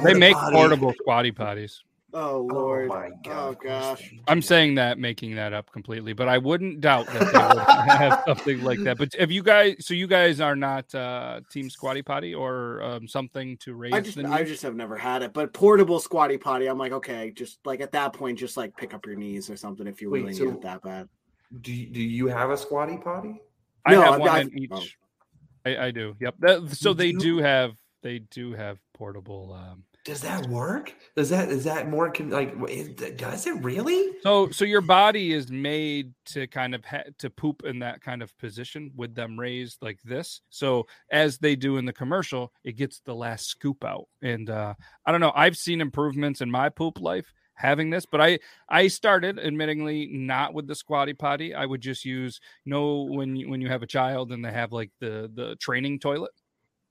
they make potty. portable squatty potties. Oh lord! my Oh gosh! I'm saying that, making that up completely, but I wouldn't doubt that they would have something like that. But if you guys, so you guys are not uh, team squatty potty or um, something to raise I just the I just have never had it, but portable squatty potty. I'm like, okay, just like at that point, just like pick up your knees or something if you Wait, really so- need it that bad. Do you, do you have a squatty potty? I No, have I've- one I've- in each. oh. I, I do. Yep. That, so You they do? do have they do have portable um, Does that work? Does that is that more like does it really? So, so your body is made to kind of ha- to poop in that kind of position with them raised like this. So, as they do in the commercial, it gets the last scoop out. And uh, I don't know. I've seen improvements in my poop life having this, but I I started, admittingly, not with the squatty potty. I would just use, you know, when you, when you have a child and they have like the the training toilet.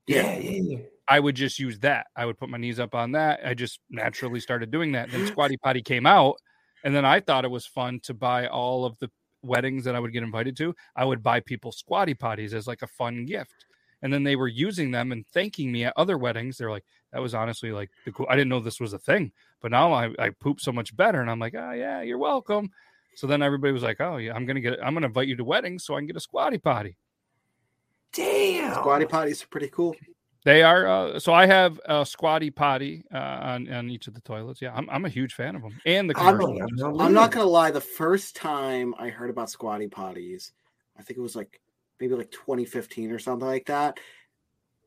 Yeah, yeah, yeah. I would just use that. I would put my knees up on that. I just naturally started doing that. Then Squatty Potty came out, and then I thought it was fun to buy all of the weddings that I would get invited to. I would buy people Squatty Potties as like a fun gift, and then they were using them and thanking me at other weddings. They're like, "That was honestly like the cool." I didn't know this was a thing, but now I I poop so much better, and I'm like, "Oh yeah, you're welcome." So then everybody was like, "Oh yeah, I'm gonna get, I'm gonna invite you to weddings so I can get a Squatty Potty." Damn. Squatty potties are pretty cool. They are. Uh, so I have a squatty potty uh, on on each of the toilets. Yeah, I'm I'm a huge fan of them. And the I'm, commercial. I'm not gonna lie. The first time I heard about squatty potties, I think it was like maybe like 2015 or something like that.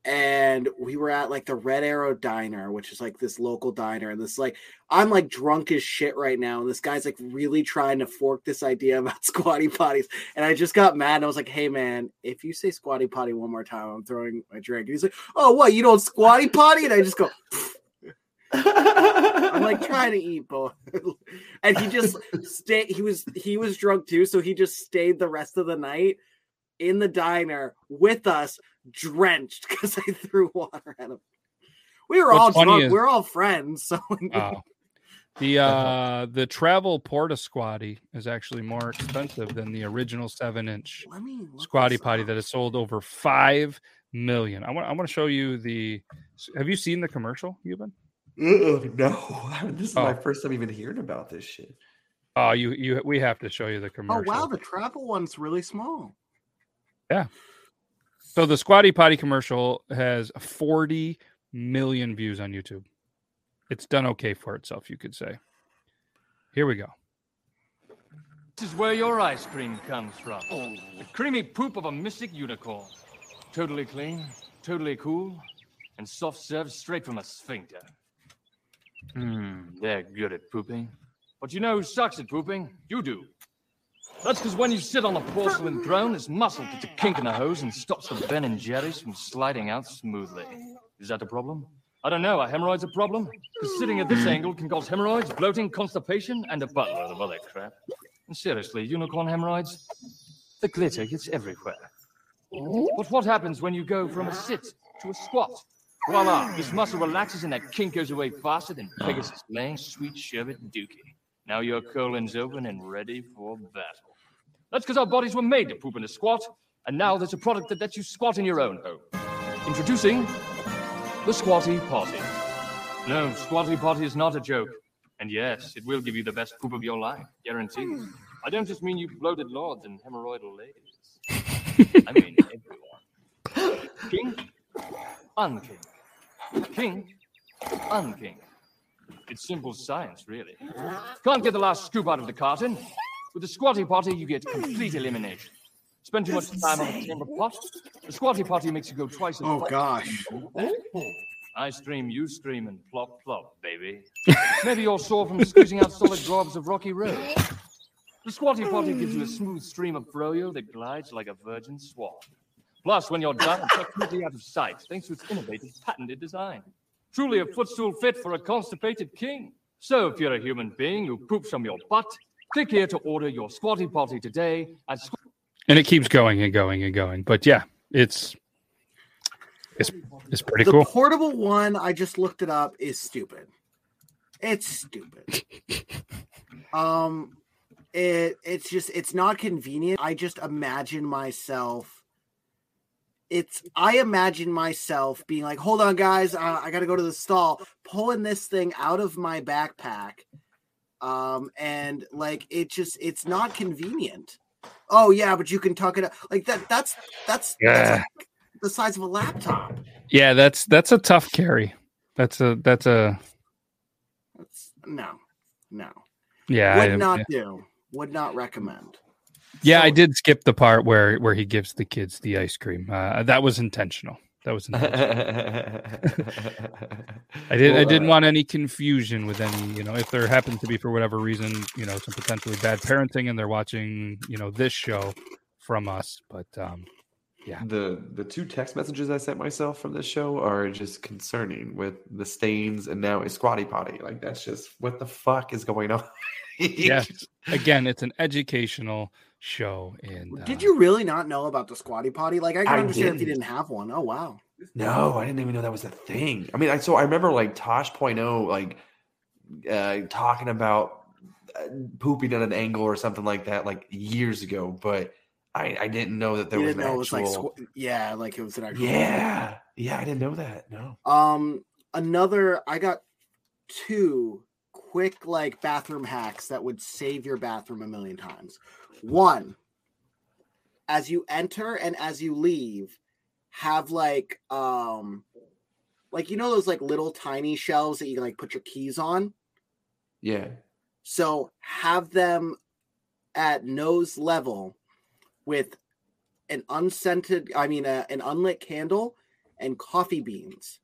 And we were at like the Red Arrow Diner, which is like this local diner. And this like I'm like drunk as shit right now. And this guy's like really trying to fork this idea about squatty potties. And I just got mad. And I was like, hey man, if you say squatty potty one more time, I'm throwing my drink. And he's like, oh what, you don't squatty potty? And I just go, I'm like trying to eat both. and he just stayed he was he was drunk too, so he just stayed the rest of the night in the diner with us, drenched because I threw water at him. We were What's all drunk. is- we are all friends. So Oh. The uh the travel porta squatty is actually more expensive than the original seven inch Let me look squatty potty up. that has sold over five million. I want I want to show you the. Have you seen the commercial, Euban? Uh-uh, no, this is my Oh. first time even hearing about this shit. Oh, you you we have to show you the commercial. Oh wow, the travel one's really small. Yeah. So the Squatty Potty commercial has 40 million views on YouTube. It's done okay for itself, you could say. Here we go. This is where your ice cream comes from. The creamy poop of a mystic unicorn. Totally clean, totally cool, and soft served straight from a sphincter. Hmm, they're good at pooping. But you know who sucks at pooping? You do. That's because when you sit on a porcelain throne, this muscle puts a kink in the hose and stops the Ben and Jerry's from sliding out smoothly. Is that a problem? I don't know. Are hemorrhoids a problem? Because sitting at this angle can cause hemorrhoids, bloating, constipation, and a buttload of other crap. And seriously, unicorn hemorrhoids? The glitter gets everywhere. But what happens when you go from a sit to a squat? Voila, this muscle relaxes and that kink goes away faster than Pegasus laying sweet sherbet dookie. Now your colon's open and ready for battle. That's because our bodies were made to poop in a squat, and now there's a product that lets you squat in your own home. Introducing the Squatty Potty. No, Squatty Potty is not a joke. And yes, it will give you the best poop of your life, guaranteed. I don't just mean you bloated lords and hemorrhoidal ladies. I mean everyone. King, unking. King, unking. It's simple science, really. Can't get the last scoop out of the carton. With the Squatty Potty, you get complete elimination. Spend too much time on the chamber pot. The Squatty Potty makes you go twice as Oh, fast. gosh. I stream, you stream, and plop, plop, baby. Maybe you're sore from squeezing out solid globs of rocky road. The Squatty Potty gives you a smooth stream of froyo that glides like a virgin swan. Plus, when you're done, it's completely out of sight thanks to its innovative patented design. Truly a footstool fit for a constipated king. So, if you're a human being who poops from your butt, click here to order your Squatty Potty today at Squ- And it keeps going and going and going. But yeah, it's it's it's pretty the cool. The portable one, I just looked it up, is stupid. It's stupid. um, it it's just it's not convenient. I just imagine myself. It's I imagine myself being like, hold on, guys, uh, I got to go to the stall, pulling this thing out of my backpack, um, and like it just it's not convenient. Oh yeah, but you can tuck it up like that. That's that's, Yeah. that's like the size of a laptop. Yeah, that's that's a tough carry. That's a that's a No, no. yeah. Would I- not yeah. do. Would not recommend. Yeah, I did skip the part where where he gives the kids the ice cream. Uh, that was intentional. That was I didn't. I didn't uh, want any confusion with any. You know, if there happens to be for whatever reason, you know, some potentially bad parenting, and they're watching, you know, this show from us. But um, yeah, The the two text messages I sent myself from this show are just concerning with the stains and now a squatty potty. Like that's just what the fuck is going on? yeah. Again, it's an educational show, and uh, Did you really not know about the squatty potty? Like, I can I understand if you didn't. didn't have one. Oh wow. No, I didn't even know that was a thing. I mean, I so I remember like Tosh.0 like uh talking about uh, pooping at an angle or something like that like years ago, but I I didn't know that there you was didn't an know it was actual like, squ- yeah, like it was an actual. Yeah. Yeah, I didn't know that. No. Um, another. I got two quick like bathroom hacks that would save your bathroom a million times. One, as you enter and as you leave, have like um, like you know those like little tiny shelves that you can like put your keys on. Yeah. So have them at nose level with an unscented, I mean, uh, an unlit candle and coffee beans.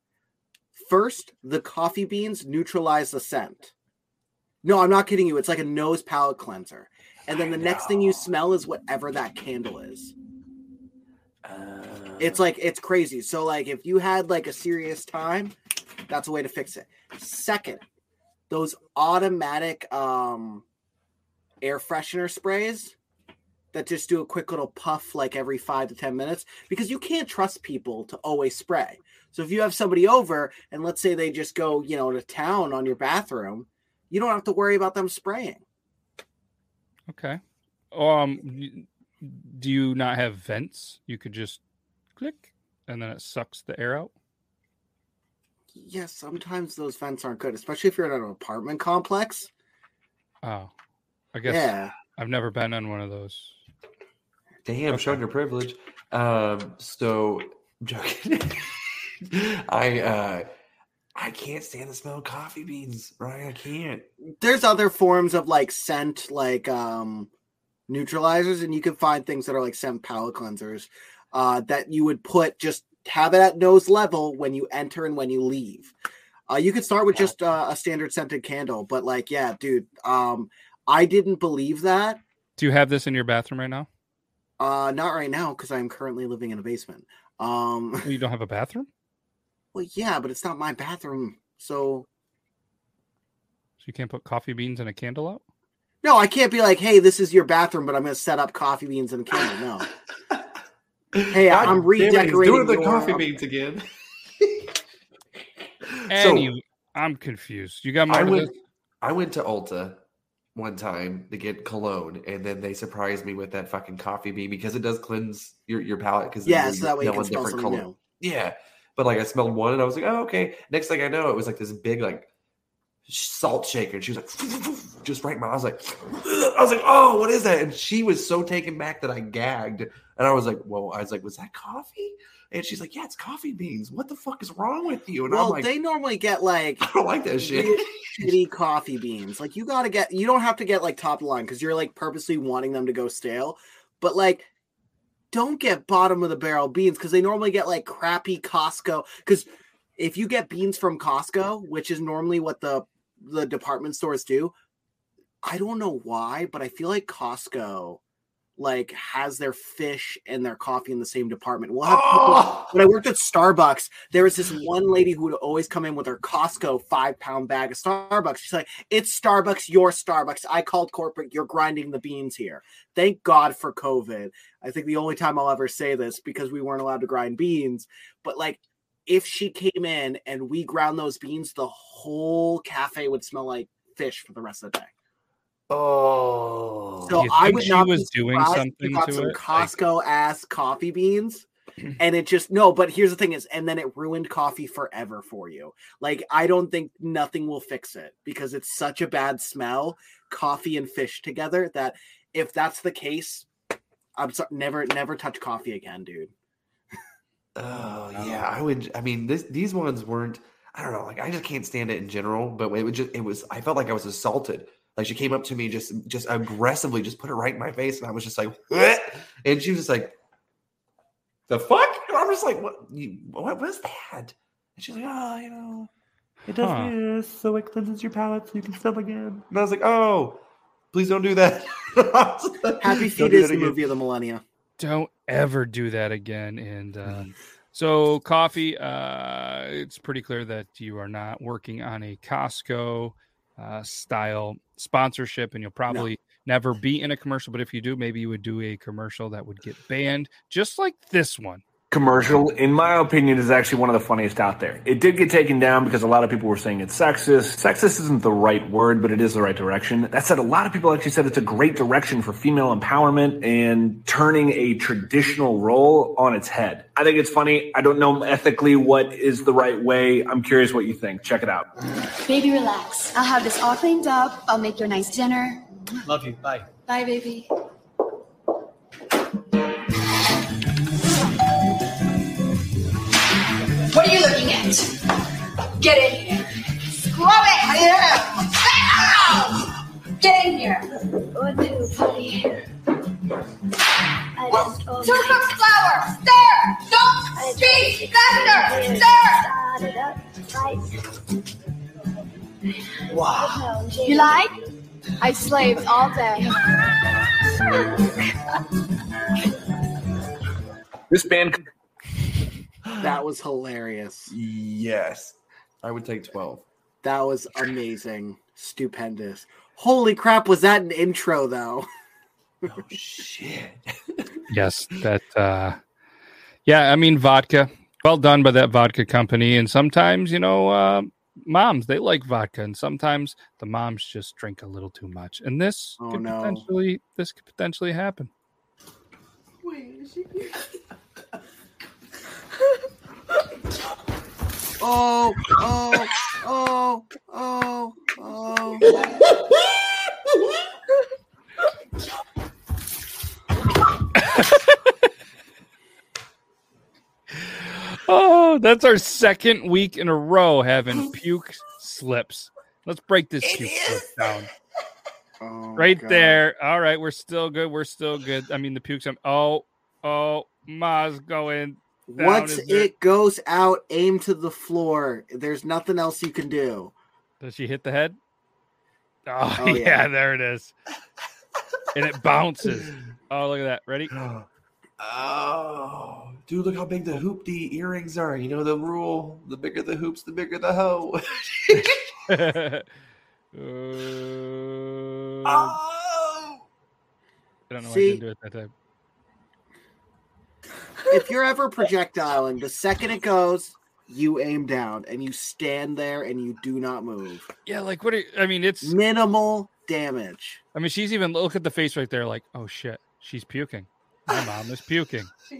First, the coffee beans neutralize the scent. No, I'm not kidding you. It's like a nose palate cleanser. And then the next thing you smell is whatever that candle is. it's like it's crazy. So like if you had like a serious time, that's a way to fix it. Second, those automatic um air freshener sprays that just do a quick little puff like every five to ten minutes because you can't trust people to always spray. So if you have somebody over and let's say they just go, you know, to town on your bathroom, you don't have to worry about them spraying. Okay. Um, do you not have vents? You could just click, and then it sucks the air out. Yes, sometimes those vents aren't good, especially if you're in an apartment complex. Oh, I guess Yeah. I've never been on one of those. Damn, showing your privilege. Um, so I'm joking. I uh I can't stand the smell of coffee beans, right? I can't. There's other forms of like scent, like um neutralizers, and you can find things that are like scent palate cleansers uh, that you would put just have it at nose level when you enter and when you leave. Uh, you could start with just uh, a standard scented candle, but like, yeah, dude, um, I didn't believe that. Do you have this in your bathroom right now? Uh, not right now because I'm currently living in a basement. Um, You don't have a bathroom, well, yeah, but it's not my bathroom, so so you can't put coffee beans and a candle out. no, I can't be like, hey, this is your bathroom, but I'm going to set up coffee beans and a candle. No. Hey, God I'm damn it, he's redecorating doing the your- coffee beans again. Any, I'm confused. You got more I went. I went to Ulta one time to get cologne, and then they surprised me with that fucking coffee bean because it does cleanse your, your palate. Because Yeah, so that way you can smell something new. Yeah, but like I smelled one, and I was like, oh okay. Next thing I know, it was like this big like salt shaker, and she was like, just right in my. I was like, I was like, oh, what is that? And she was so taken back that I gagged, and I was like, whoa. I was like, was that coffee? And she's like, yeah, it's coffee beans. What the fuck is wrong with you? And well, I'm like, they normally get like I don't like that shit. shitty coffee beans. Like you got to get, you don't have to get like top line because you're like purposely wanting them to go stale. But like, don't get bottom of the barrel beans because they normally get like crappy Costco. Because if you get beans from Costco, which is normally what the the department stores do, I don't know why, but I feel like Costco like has their fish and their coffee in the same department. We'll have people- oh! when I worked at Starbucks, there was this one lady who would always come in with her Costco five pound bag of Starbucks. She's like, "It's Starbucks, your Starbucks. I called corporate. You're grinding the beans here." Thank God for COVID. I think the only time I'll ever say this because we weren't allowed to grind beans, but like. If she came in and we ground those beans, the whole cafe would smell like fish for the rest of the day. Oh, So Do you I would she not was doing surprised if you something got to some it? Costco ass coffee beans, and it just no. But here's the thing: is and then it ruined coffee forever for you. Like I don't think nothing will fix it because it's such a bad smell, coffee and fish together. That if that's the case, I'm sorry, never never touch coffee again, dude. Oh yeah, I would. I mean, this these ones weren't. I don't know. Like I just can't stand it in general. But it would just. It was. I felt like I was assaulted. Like she came up to me, just just aggressively, just put it right in my face, and I was just like, "What?" and she was just like, "The fuck?" And I'm I'm just like, what? You, what was that? And she's like, oh, you know, it does Huh. this, so it cleanses your palate, so you can sell again. And I was like, oh, please don't do that. Happy Don't Feet is the again. movie of the millennia. Don't ever do that again. And uh, Mm-hmm. so, coffee. Uh, it's pretty clear that you are not working on a Costco uh, style sponsorship, and you'll probably never be in a commercial. But if you do, maybe you would do a commercial that would get banned, just like this one. Commercial, in my opinion, is actually one of the funniest out there. It did get taken down because a lot of people were saying it's sexist. Sexist isn't the right word, but it is the right direction. That said, a lot of people actually said it's a great direction for female empowerment and turning a traditional role on its head. I think it's funny. I don't know ethically what is the right way. I'm curious what you think. Check it out. Baby, relax. I'll have this all cleaned up. I'll make you a nice dinner. Love you. Bye. Bye, baby. Are you looking at? Get in here. Scrub it! Ow! Get in here. What do, buddy? Two cups flour. Stir. Don't speak. Faster. Stir. Wow. You like? I slaved all day. This band. That was hilarious. Yes. I would take 12. That was amazing. Stupendous. Holy crap, was that an intro though? Oh shit. Yes, that. uh Yeah, I mean vodka. Well done by that vodka company. And sometimes, you know, uh, moms they like vodka, and sometimes the moms just drink a little too much. And this Oh, could no. potentially this could potentially happen. Oh, oh, oh, oh, oh. Oh, that's our second week in a row having puke slips. Let's break this puke slip down. Oh, right God. there. All right, we're still good. We're still good. I mean, the puke's. Oh, oh, Ma's going. Down. Once Is there- it goes out, aim to the floor. There's nothing else you can do. Does she hit the head? Oh, Oh, yeah. yeah. there it is. and it bounces. Oh, look at that. Ready? Oh, dude, look how big the hoopty earrings are. You know the rule: the bigger the hoops, the bigger the hoe. Uh, oh, I don't know why I didn't do it that time. If you're ever projectiling, the second it goes, you aim down and you stand there and you do not move. Yeah, like what? Are, I mean, it's minimal damage. I mean, she's even look at the face right there. Like, oh shit, she's puking. My mom is puking. Do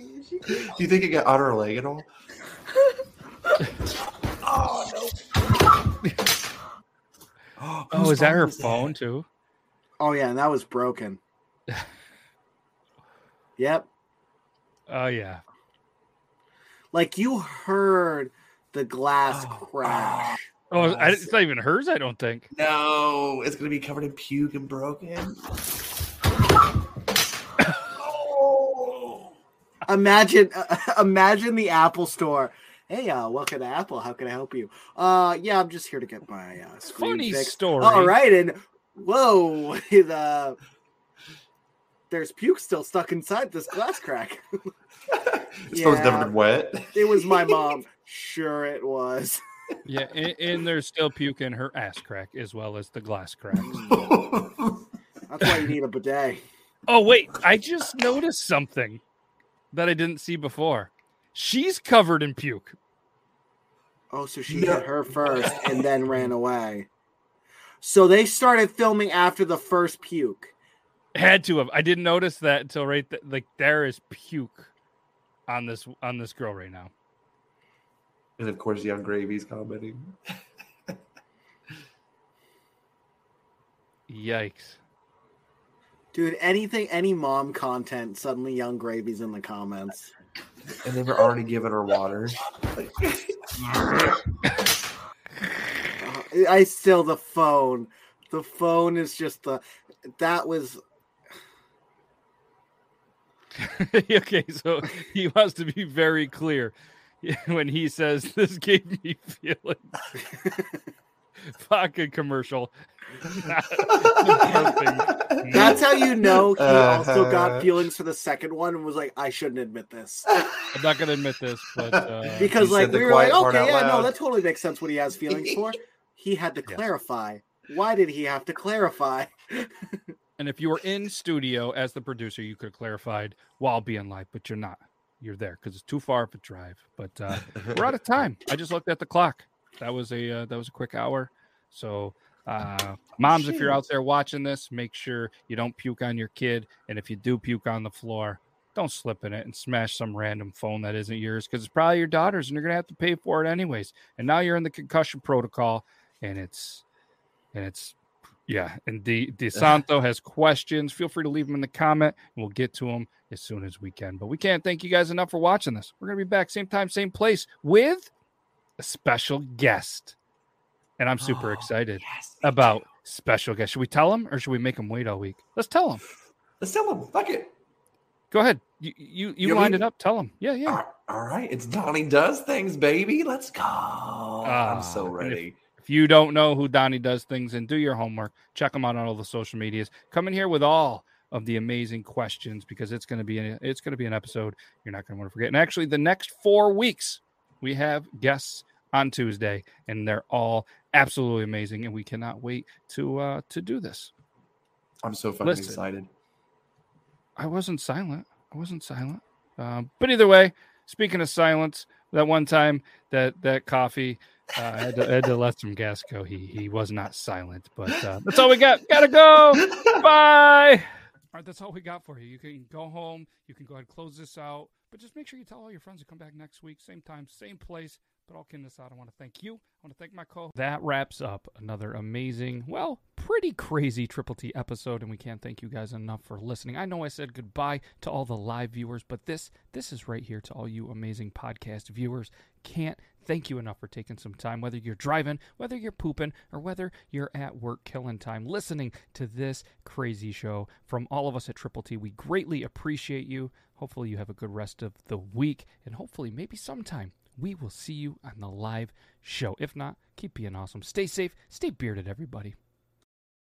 you think it got on her leg at all? Oh, no. oh, oh is that her phone too? Oh yeah, and that was broken. yep. Oh yeah. Like you heard the glass crash. Oh, I, it's not even hers. I don't think. No, it's gonna be covered in puke and broken. Imagine, imagine the Apple Store. Hey, uh, welcome to Apple. How can I help you? Uh, yeah, I'm just here to get my uh, screen Funny fixed. story. All right, and whoa, the there's puke still stuck inside this glass crack. This phone's never been wet. It was my mom. Sure, it was. Yeah, and, and there's still puke in her ass crack as well as the glass crack. That's why you need a bidet. Oh wait, I just noticed something that I didn't see before. She's covered in puke. Oh, so she hit her first and then ran away. So they started filming after the first puke. Had to have. I didn't notice that until right th- like there is puke on this on this girl right now. And of course, Yung Gravy's commenting. Yikes. Dude, anything, any mom content, suddenly Yung Gravy's in the comments. And they were already giving her water. I still, the phone. The phone is just the. That was. okay, so he wants to be very clear when he says this gave me feelings. Vodka commercial. That's how you know he also Uh-huh. got feelings for the second one and was like, I shouldn't admit this. I'm not gonna admit this, but uh, because He like we were like, okay, out yeah, no, that totally makes sense what he has feelings for. He had to clarify. Why did he have to clarify? And if you were in studio as the producer, you could have clarified while being live, but you're not. You're there because it's too far of a drive. But uh, we're out of time. I just looked at the clock. That was a uh, that was a quick hour. So, uh, moms, if you're out there watching this, make sure you don't puke on your kid, and if you do puke on the floor, don't slip in it and smash some random phone that isn't yours because it's probably your daughter's, and you're gonna have to pay for it anyways. And now you're in the concussion protocol, and it's and it's yeah. And De DeSanto has questions. Feel free to leave them in the comment, and we'll get to them as soon as we can. But we can't thank you guys enough for watching this. We're gonna be back same time, same place with a special guest, and I'm super excited about special guest. Should we tell him, or should we make him wait all week? Let's tell him. Let's tell him. Fuck it. Go ahead. You you, you You lined mean- it up. Tell him. Yeah, yeah. All right, it's Donnie does things, baby. Let's go. I'm so Ah, if- ready. If you don't know who Donnie does things and do your homework, check him out on all the social medias. Come in here with all of the amazing questions because it's going to be an, it's going to be an episode you're not going to want to forget. And actually, the next four weeks we have guests on Tuesday, and they're all absolutely amazing, and we cannot wait to uh, to do this. I'm so fucking Listen. excited. I wasn't silent. I wasn't silent. Um, but either way, speaking of silence, that one time that that coffee uh, I had, to, I had to let some gas go. He he was not silent, but uh, that's all we got. Gotta go. Bye. All right, that's all we got for you. You can go home. You can go ahead and close this out. But just make sure you tell all your friends to come back next week, same time, same place. But all kidding aside, I want to thank you. I want to thank my co. That wraps up another amazing, well, pretty crazy Triple T episode, and we can't thank you guys enough for listening. I know I said goodbye to all the live viewers, but this this is right here to all you amazing podcast viewers. Can't thank you enough for taking some time, whether you're driving, whether you're pooping, or whether you're at work killing time, listening to this crazy show. From all of us at Triple T, we greatly appreciate you. Hopefully, you have a good rest of the week, and hopefully, maybe sometime we will see you on the live show. If not, keep being awesome. Stay safe, stay bearded, everybody.